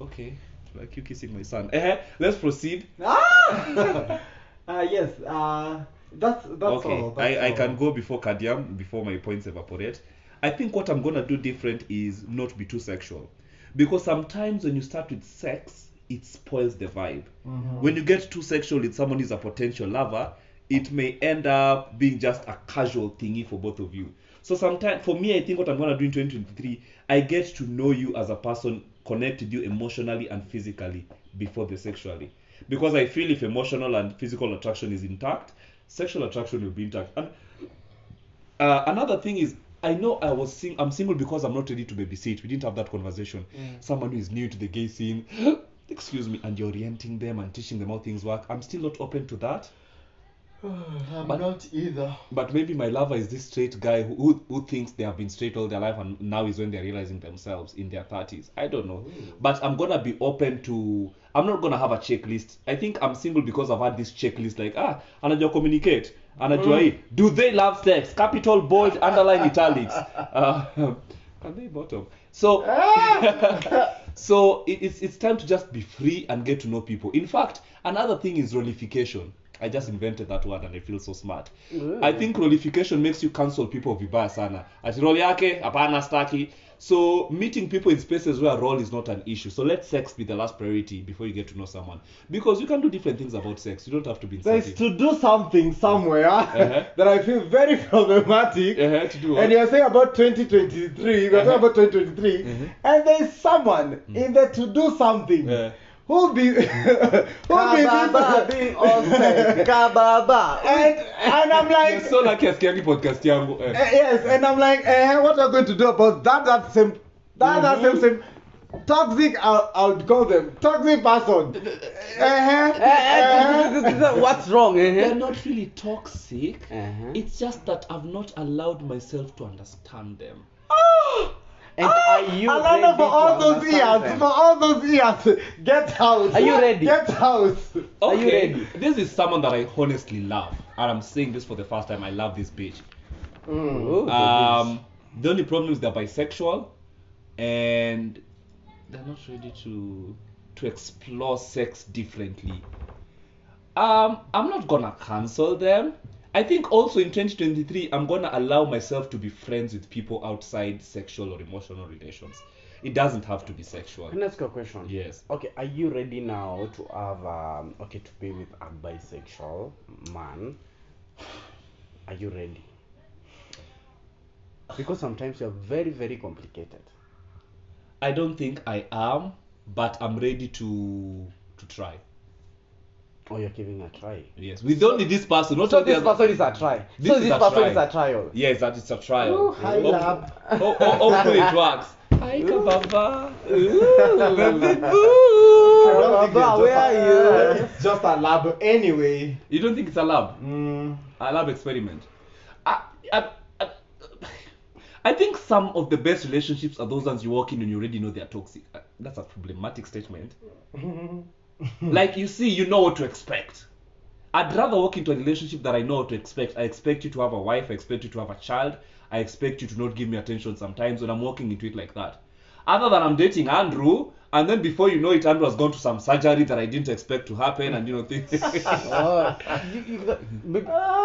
Okay. Like you kissing my son. Eh, let's proceed. Ah! <laughs> uh, yes. Uh, that's that's okay, all. That's I, I all. can go before Kadiam before my points evaporate. I think what I'm gonna do different is not be too sexual, because sometimes when you start with sex, it spoils the vibe. Mhm. When you get too sexual with someone who's a potential lover, it may end up being just a casual thingy for both of you. So sometimes, for me, I think what I'm gonna do in 2023, I get to know you as a person, connect with you emotionally and physically before the sexually, because I feel if emotional and physical attraction is intact, sexual attraction will be intact. And uh, another thing is, I know I was sing- I'm single because I'm not ready to babysit. We didn't have that conversation. Someone who is new to the gay scene, <gasps> excuse me, and you're orienting them and teaching them how things work. I'm still not open to that. <sighs> I'm But- not either. But maybe my lover is this straight guy who, who, who thinks they have been straight all their life and now is when they're realizing themselves in their 30s. I don't know. But I'm going to be open to. I'm not going to have a checklist. I think I'm single because I've had this checklist like, ah, anajua communicate. Anajua hii. Do they love sex? Capital, bold, underline, italics. <laughs> Uh, can they bottom? So, <laughs> so it, it's, it's time to just be free and get to know people. In fact, another thing is rolification. I just invented that word and I feel so smart. I think rolification makes you cancel people vibaya sana. Ati role yake hapana staki. So meeting people in spaces where role is not an issue. So let sex be the last priority before you get to know someone. Because you can do different things about sex. You don't have to be There's to do something somewhere Uh-huh. <laughs> that I feel very problematic. Uh-huh, to do what? And you're saying about 2023, we're Uh-huh. talking about 2023, Mhm. and there's someone in there to do something. Uh, Who'll be, <laughs> who'll be Kababa, being on set. Kababa. and, and I'm like, You're so lucky podcast yangu. eh, yes, and I'm like, eh, what are we going to do about that? That same, that, that same, same toxic. I'll, I'll call them toxic person. Eh, eh, eh. What's wrong? They're eh? not really toxic. Uh-huh. It's just that I've not allowed myself to understand them. And are you Alana, ready for all those understand years, them? for all those years, get out. Are you ready? Get out. Are you ready? this is someone that I honestly love, and I'm saying this for the first time. I love this bitch. Oh, Um, the only problem is they're bisexual, and they're not ready to to explore sex differently. Um, I'm not gonna cancel them. I think also in 2023, I'm gonna allow myself to be friends with people outside sexual or emotional relations. It doesn't have to be sexual. Can I ask you a question? Yes. Okay, are you ready now to have um okay to be with a bisexual man? Are you ready? Because sometimes you're very, very complicated. I don't think I am, but I'm ready to to try. Oh, you're giving a try. Yes, with only this person, not So this other- person is a try. This so is this a person try. is a trial. Yes, that is a trial. Ooh, high Hope- lab. ho- ho- Hopefully it works. Hi, Kababa. Baby boo. I don't think Baba, it's where are you? It's just a lab anyway. You don't think it's a lab? Mm. A lab experiment. I, I, I, I think some of the best relationships are those ones you walk in and you already know they're toxic. Uh, That's a problematic statement. <laughs> <laughs> like you see, you know what to expect. I'd rather walk into a relationship that I know what to expect. I expect you to have a wife. I expect you to have a child. I expect you to not give me attention sometimes when I'm walking into it like that. Other than I'm dating Andrew, and then before you know it, Andrew has gone to some surgery that I didn't expect to happen, and you know things. <laughs> Oh, you,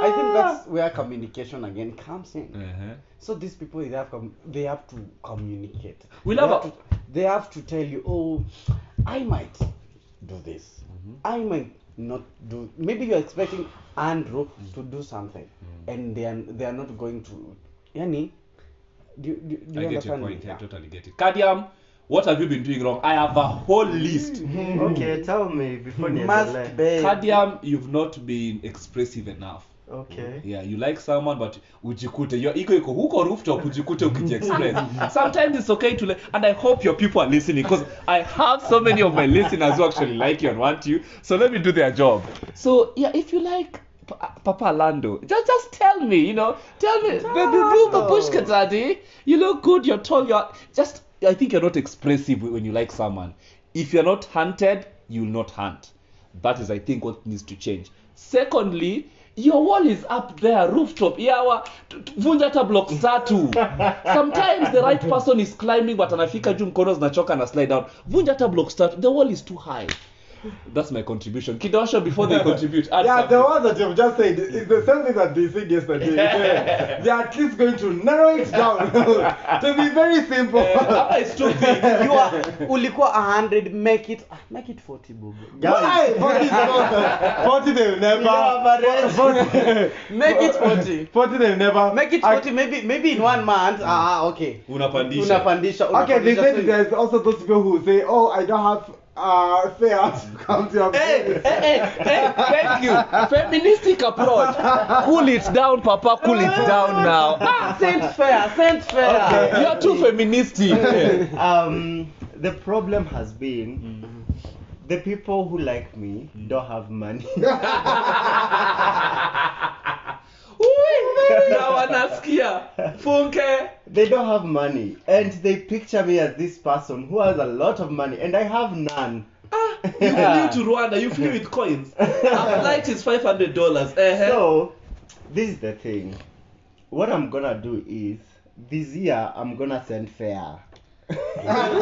I think that's where communication again comes in. Uh-huh. So these people they have they have to communicate. We'll they have have a- to, they have to tell you, oh, I might do this. Mm-hmm. I might not do. Maybe you're expecting Andrew Mm. to do something, and they are they are not going to. Yani, do, do, do you I get your point. me? I totally get it. Kadiam, what have you been doing wrong? I have a whole list. Okay, tell me before you Must niendelee. be. Kadiam, you've not been expressive enough. Okay. Yeah, you like someone but ujikute your ego iko huko rooftop ujikute ukijiexpress. <laughs> Sometimes it's okay to like, and I hope your people are listening because I have so many of my listeners who actually like you and want you. So let me do their job. So yeah, if you like Pa- Papa Lando, just just tell me, you know, tell me, baby, do babushka daddy. You look good, you're tall, you're just. I think you're not expressive when you like someone. If you're not hunted, you will not hunt. That is, I think, what needs to change. Secondly, your wall is up there, rooftop. Yawa, vunja hata block tatu. Sometimes the right person is climbing, but anafika juu mkono zinachoka na slide down. Vunja hata block tatu. The wall is too high. That's my contribution. Kidosho, before they <laughs> contribute, add Yeah, something. the one that you've just said is the same thing that they said yesterday. <laughs> they are at least going to narrow it down <laughs> to be very simple. Eh, Papa is too big. You are ulikuwa 100 make it ah, make it 40 bobo. Why? 40 is not. 40 they will never. Yeah, 40, Make it 40. 40 they will never. Make it I- 40 maybe maybe in one month. Ah, ah okay. Unapandisha. Unapandisha. Okay, they said so- there's also those people who say, "Oh, I don't have <laughs> uh, fare to come to your Hey, hey, hey, hey, thank you. Feministic approach. Cool it down, Papa. Cool it down now. Ah, Send fair, send fair. You're too feministic. <laughs> um the problem has been the people who like me don't have money <laughs> na wanasikia. Funke. they don't have money and they picture me as this person who has a lot of money and i have none Ah, you flew to Rwanda. You flew with coins. A flight is five hundred dollars. Uh-huh. so this is the thing what i'm gonna do is this year i'm gonna send fare I'm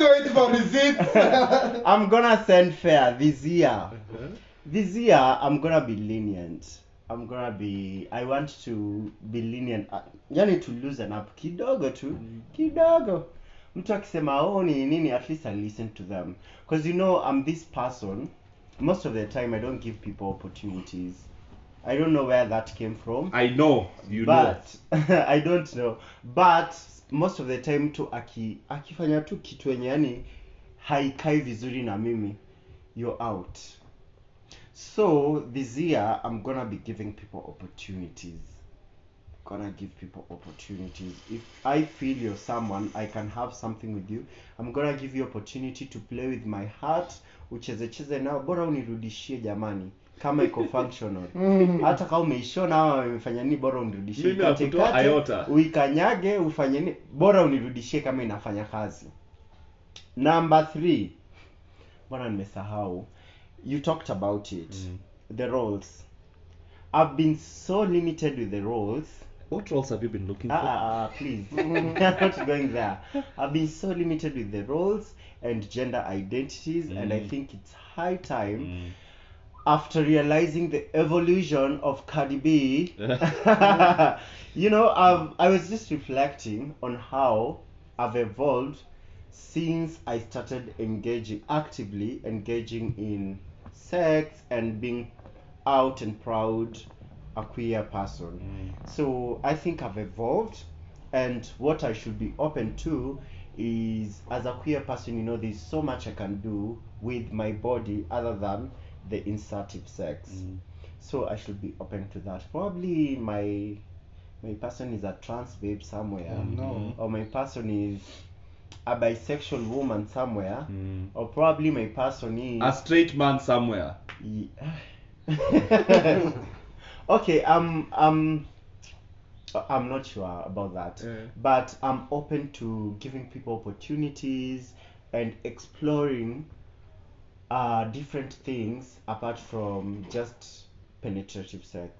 waiting for receipts. <laughs> i'm gonna send fair this year this year i'm gonna be lenient. I'm gonna be i want to be lenient. Yani to loosen up kidogo tu kidogo. Mtu akisema oh ni nini? At least i listen to them. Because you know i'm this person. Most of the time i don't give people opportunities. I don't know where that came from. I know. You know. but <laughs> i don't know. But most of the time mtu aki, akifanya tu kitu yenye yani haikai vizuri na mimi you're out so this year i'm gonna be giving people opportunities. Gonna give people opportunities. If i feel you're someone i can have something with you. I'm gonna give you opportunity to play with my heart uchezecheze nao. Bora unirudishie jamani kama iko <laughs> functional. <laughs> Hata kama umeishona ama umefanya nini? Bora unirudishie iota. uikanyage ufanye nini? Bora unirudishie kama inafanya kazi. Number three. Bwana nimesahau you talked about it the roles i've been so limited with the roles What roles have you been looking Ah, for? ah, ah, please. <laughs> I'm not going there. I've been so limited with the roles and gender identities, and I Mm. think it's high time Mm. after realizing the evolution of Cardi B. <laughs> you know, I've, I was just reflecting on how I've evolved since I started engaging actively engaging in sex and being out and proud a queer person. So I think I've evolved, and what I should be open to is as a queer person you know there's so much i can do with my body other than the insertive sex Mm. so i should be open to that probably my my person is a trans babe somewhere Oh, no. or my person is a bisexual woman somewhere Mm. or probably my person is A straight man somewhere. Ye- <laughs> okay, um, um, I'm not sure about that, Yeah. but I'm open to giving people opportunities and exploring uh, different things apart from just penetrative sex.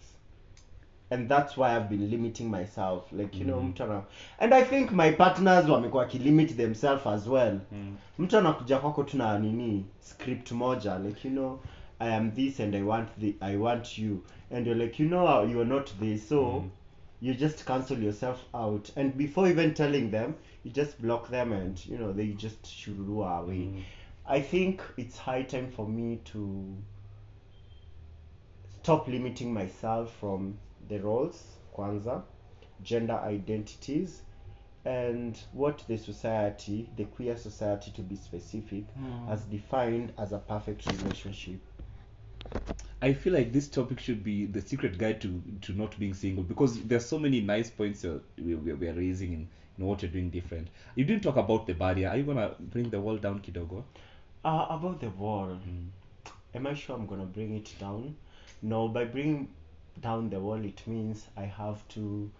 And that's why I've been limiting myself, like you know, mtu ana- and I think my partners wamekuwa wakilimit themselves as well Mm. mtu anakuja kwako tuna nini script moja like you know i am this and i want the i want you and you're like you know you're not this so Mm. you just cancel yourself out and before even telling them you just block them and you know they just shururua away Mm. i think it's high time for me to stop limiting myself from the roles kwanza gender identities and what the society the queer society to be specific has defined as a perfect relationship I feel like this topic should be the secret guide to to not being single because there's so many nice points we, we, we are raising in, in what you're doing different. You didn't talk about the barrier. Are you gonna bring the wall down, Kidogo? uh, about the wall am i sure i'm gonna bring it down no by bringing down the wall it means i have to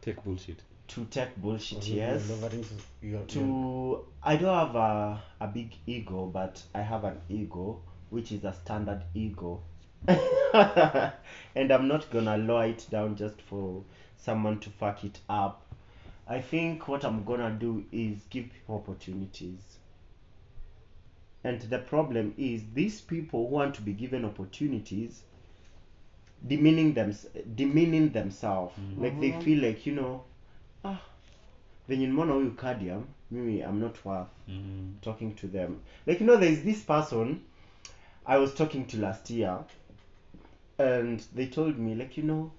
Take bullshit. to take bullshit oh, You're yes. lowering to- you're- to i don't have a, a big ego but i have an ego which is a standard ego. <laughs> And i'm not gonna lower it down just for someone to fuck it up. I think what i'm gonna do is give people opportunities. And the problem is these people who want to be given opportunities demeaning them demeaning themselves. Like they feel like you know ah venye nimeona huyu cardium mimi i'm not worth Mm. talking to them. Like you know there's this person i was talking to last year and they told me like you know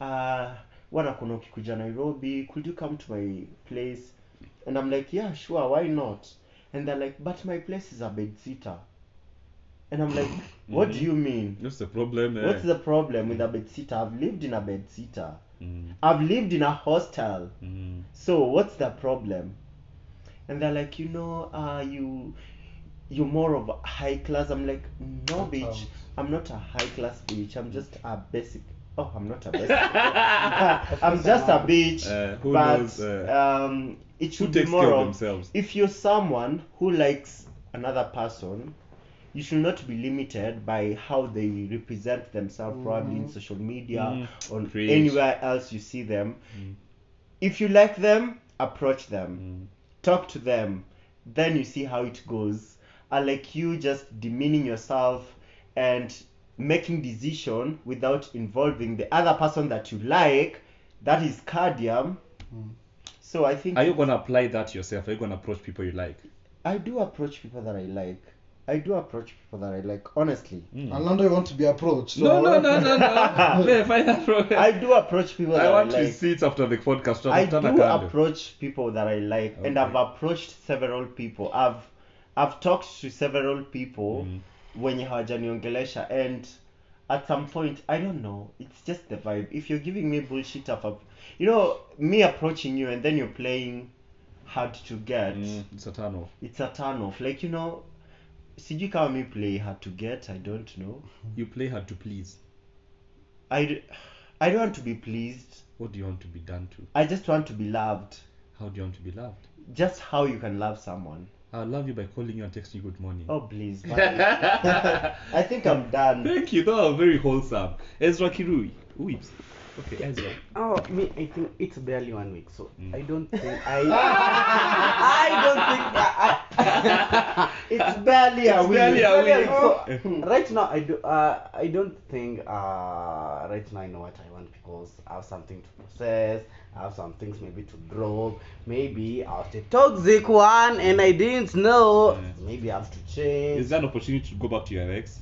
uh wana kuna ukikuja nairobi? Could you come to my place? And i'm like yeah sure why not? And they're like but my place is a bed sitter and i'm like what do you mean? What's the problem? eh? what's the problem with a bed sitter i've lived in a bed sitter Mm. i've lived in a hostel. Mm. so what's the problem? And they're like you know uh you you're more of a high class. I'm like no bitch. I'm not a high class bitch. I'm just a basic. Oh i'm not a <laughs> basic i'm just a bitch Uh, who but knows, uh, um it Who should be more care of of themselves? if you're someone who likes another person you should not be limited by how they represent themselves probably in social media Mm. or Preach. anywhere else you see them if you like them approach them Mm. talk to them then you see how it goes unlike you just demeaning yourself and making decision without involving the other person that you like that is Kadiam so i think Are you gonna apply that yourself? Are you gonna approach people you like? i do approach people that i like i do approach people that i like honestly Mm. Orlando, you want to be approached. so- No, no, no, no, no. Man, find that i do approach people that I i, want like receipts after the podcast. I do kando. approach people that I like, and I've approached several people. I've I've talked to several people Mm. wenye hawajaniongelesha and at some point I don't know. It's just the vibe. If you're giving me bullshit of a, you know, me approaching you and then you're playing hard to get, Mm, it's a turn off. it's a turn off. Like you know, sijui kama me play hard to get. I don't know. You play hard to please. I d- I don't want to be pleased. What do you want to be done to? I just want to be loved. How do you want to be loved? Just how you can love someone. I'll love you by calling you and texting you good morning. Oh please. <laughs> <laughs> I think I'm done. Thank you. That was very wholesome. Ezra Kirui. Weeps. Okay, Ezra. Oh, me, I think it's barely one week, so Mm. I don't think <laughs> I. I don't think I. I <laughs> It's barely a It's week. barely a week. So, <laughs> right now, I do. Uh, I don't think. Uh, right now, I know what I want because I have something to process. I have some things maybe to drop. Maybe I was the toxic one and I didn't know. Mm. Maybe I have to change. Is there an opportunity to go back to your ex?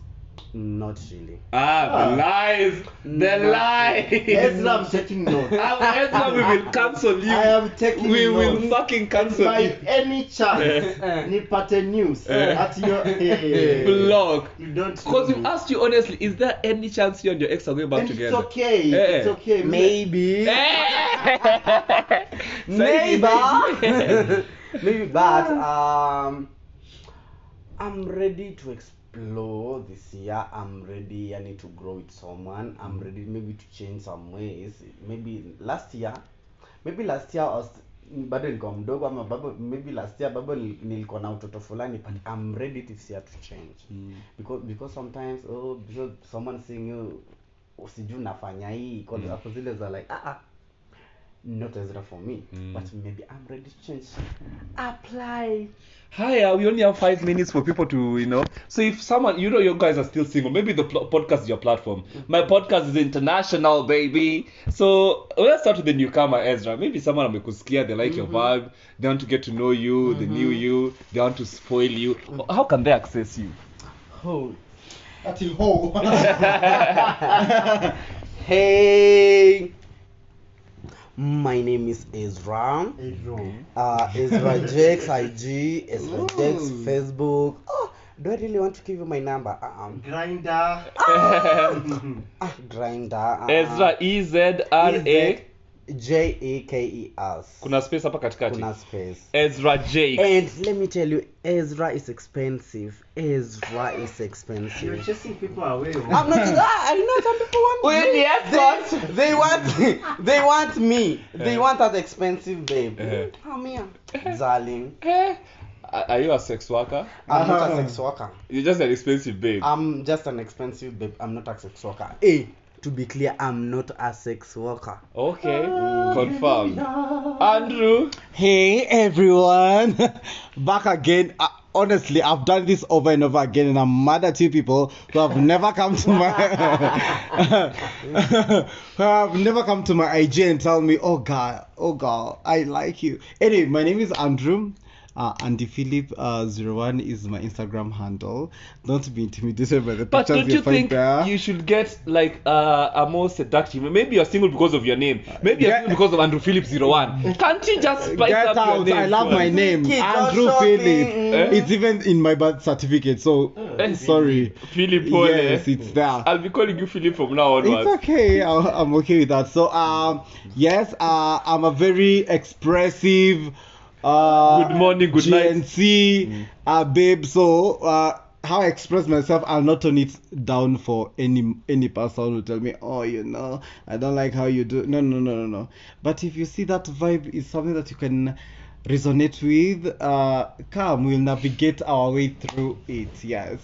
Not really. Ah, the lies, the lies! Ezra, <laughs> I'm taking notes. Ah, Ezra, we will cancel you. I am taking we will notes. fucking cancel By you. any chance, nipate news at your <laughs> hey, Block. You don't. Because know we asked you honestly, is there any chance you and your ex are going back and together? it's okay. Eh. <laughs> It's okay. Maybe. Maybe. Maybe. Maybe, but um, I'm ready to explore this year. I'm ready. I need to grow with someone. I'm ready maybe to change some ways. Maybe last year, maybe last year I was bado nilikuwa mdogo ama bado maybe last year bado nilikuwa na utoto fulani but I'm ready this year to change because because sometimes oh because someone seeing you sijui nafanya hii kwa Mm. zile za like ah ah not Ezra for me Mm. but maybe I'm ready to change apply Hiya, uh, we only have five minutes for people to, you know. So if someone, you know, you guys are still single, maybe the pl- podcast is your platform. Mm-hmm. My podcast is international, baby. So let's start with the newcomer, Ezra. Maybe someone amekusikia, they like your mm-hmm. vibe, they want to get to know you, the mm-hmm. new you, they want to spoil you. How can they access you? oh Ati ho. hey my name is Ezra Ezra. uh, Ezra <laughs> Jakes IG Ezra Jakes Facebook oh do I really want to give you my number uh-uh. Grindr. ah <laughs> Grindr uh-uh. Ezra, E Z R A. J A K E S Kuna space hapa katikati. kuna space Ezra Jake. and let me tell you Ezra is expensive Ezra is You're expensive chasing people away. I'm not I know some people want Wait, they, they, they want they want me. They Uh-huh. want that expensive babe. Uh-huh. Come here, darling. Eh, Are you a sex worker? I'm not Uh-huh. a sex worker. You're just an expensive babe. I'm just an expensive babe. I'm not a sex worker. Hey, to be clear, I'm not a sex worker. Okay, confirmed. Andrew. Hey everyone, <laughs> back again. Uh, honestly, I've done this over and over again, and I'm mad at you people <laughs> <laughs> who have never come to my who have never come to my IG and tell me, "Oh God, oh God, I like you." Anyway, my name is Andrew. Uh, Andy Philip uh, 01 is my Instagram handle. Don't be intimidated by the But pictures don't you find think there. you should get like uh, a more seductive? Maybe you're single because of your name. Maybe you're Yeah. single because of Andrew Phillips 01. <laughs> Can't you just spice Get up your out! name? I love my name, Keep Andrew. Philip. Eh? It's even in my birth certificate. So Eh, sorry. Philip Yes, it's there. I'll be calling you Philip from now on. It's okay. I- I'm okay with that. So, um, yes, uh, I'm a very expressive. Uh, Good morning, good night. GNC, uh, babe. So, uh, how I express myself, I'll not turn it down for any any person who tell me, oh, you know, I don't like how you do. No, no, no, no, no. But if you see that vibe is something that you can resonate with, uh, come, we'll navigate our way through it. Yes.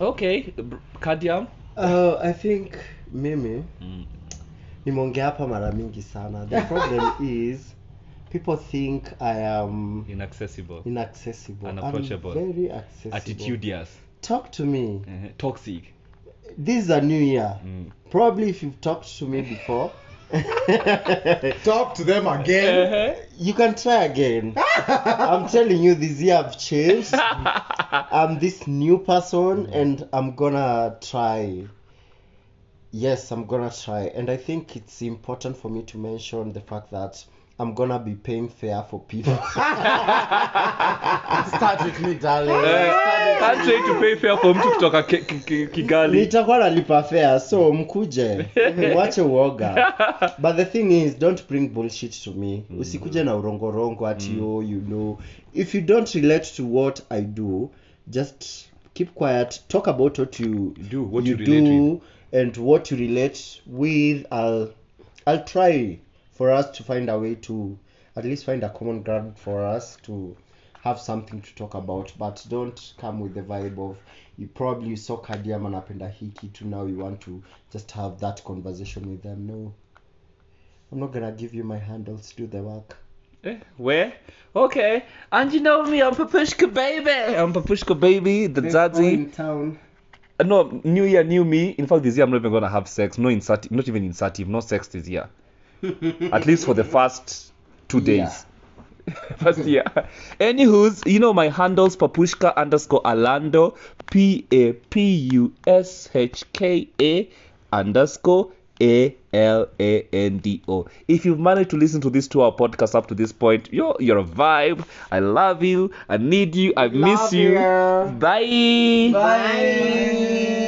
Okay, br- Kadiam. Uh, I think mimi nimeongea hapa mara mingi sana. The problem <laughs> is people think I am Inaccessible. inaccessible. Unapproachable. I'm very accessible. Attitudious. Talk to me. Uh, toxic. This is a new year. Mm. Probably if you've talked to me before, <laughs> Talk to them again. Uh-huh. you can try again. <laughs> I'm telling you, this year I've changed. <laughs> I'm this new person, and I'm gonna try. Yes, I'm gonna try, and I think it's important for me to mention the fact that I'm gonna be paying fair for people. <laughs> Start with me, darling. Uh, can't try to pay fair for mtu kutoka Ki- Ki- Ki- Kigali. nitakuwa nalipa fair so mkuje. <laughs> Mwache uoga. <laughs> But the thing is don't bring bullshit to me. Usikuje na urongorongo ati oh you know. If you don't relate to what i do just keep quiet. Talk about what you Do, what you you do with. and what you relate with. I'll i'll try for us to find a way to at least find a common ground for us to have something to talk about but don't come with the vibe of you probably saw Kadiam anapenda hii kitu now you want to just have that conversation with them no i'm not gonna give you my handles do the work Eh, Where? Okay. And you know me, I'm Papushka baby. I'm Papushka baby, the daddy. in town Uh, no, new year, new me. In fact, this year I'm not even gonna have sex. No insertive, not even insertive, no sex this year. At least for the first two days. <laughs> First year. Anywho's, you know my handles Papushka underscore Alando, P A P U S H K A underscore A L A N D O. If you've managed to listen to this two hour podcast up to this point, you're you're a vibe. I love you. I need you. I miss Love you. you. Bye. Bye.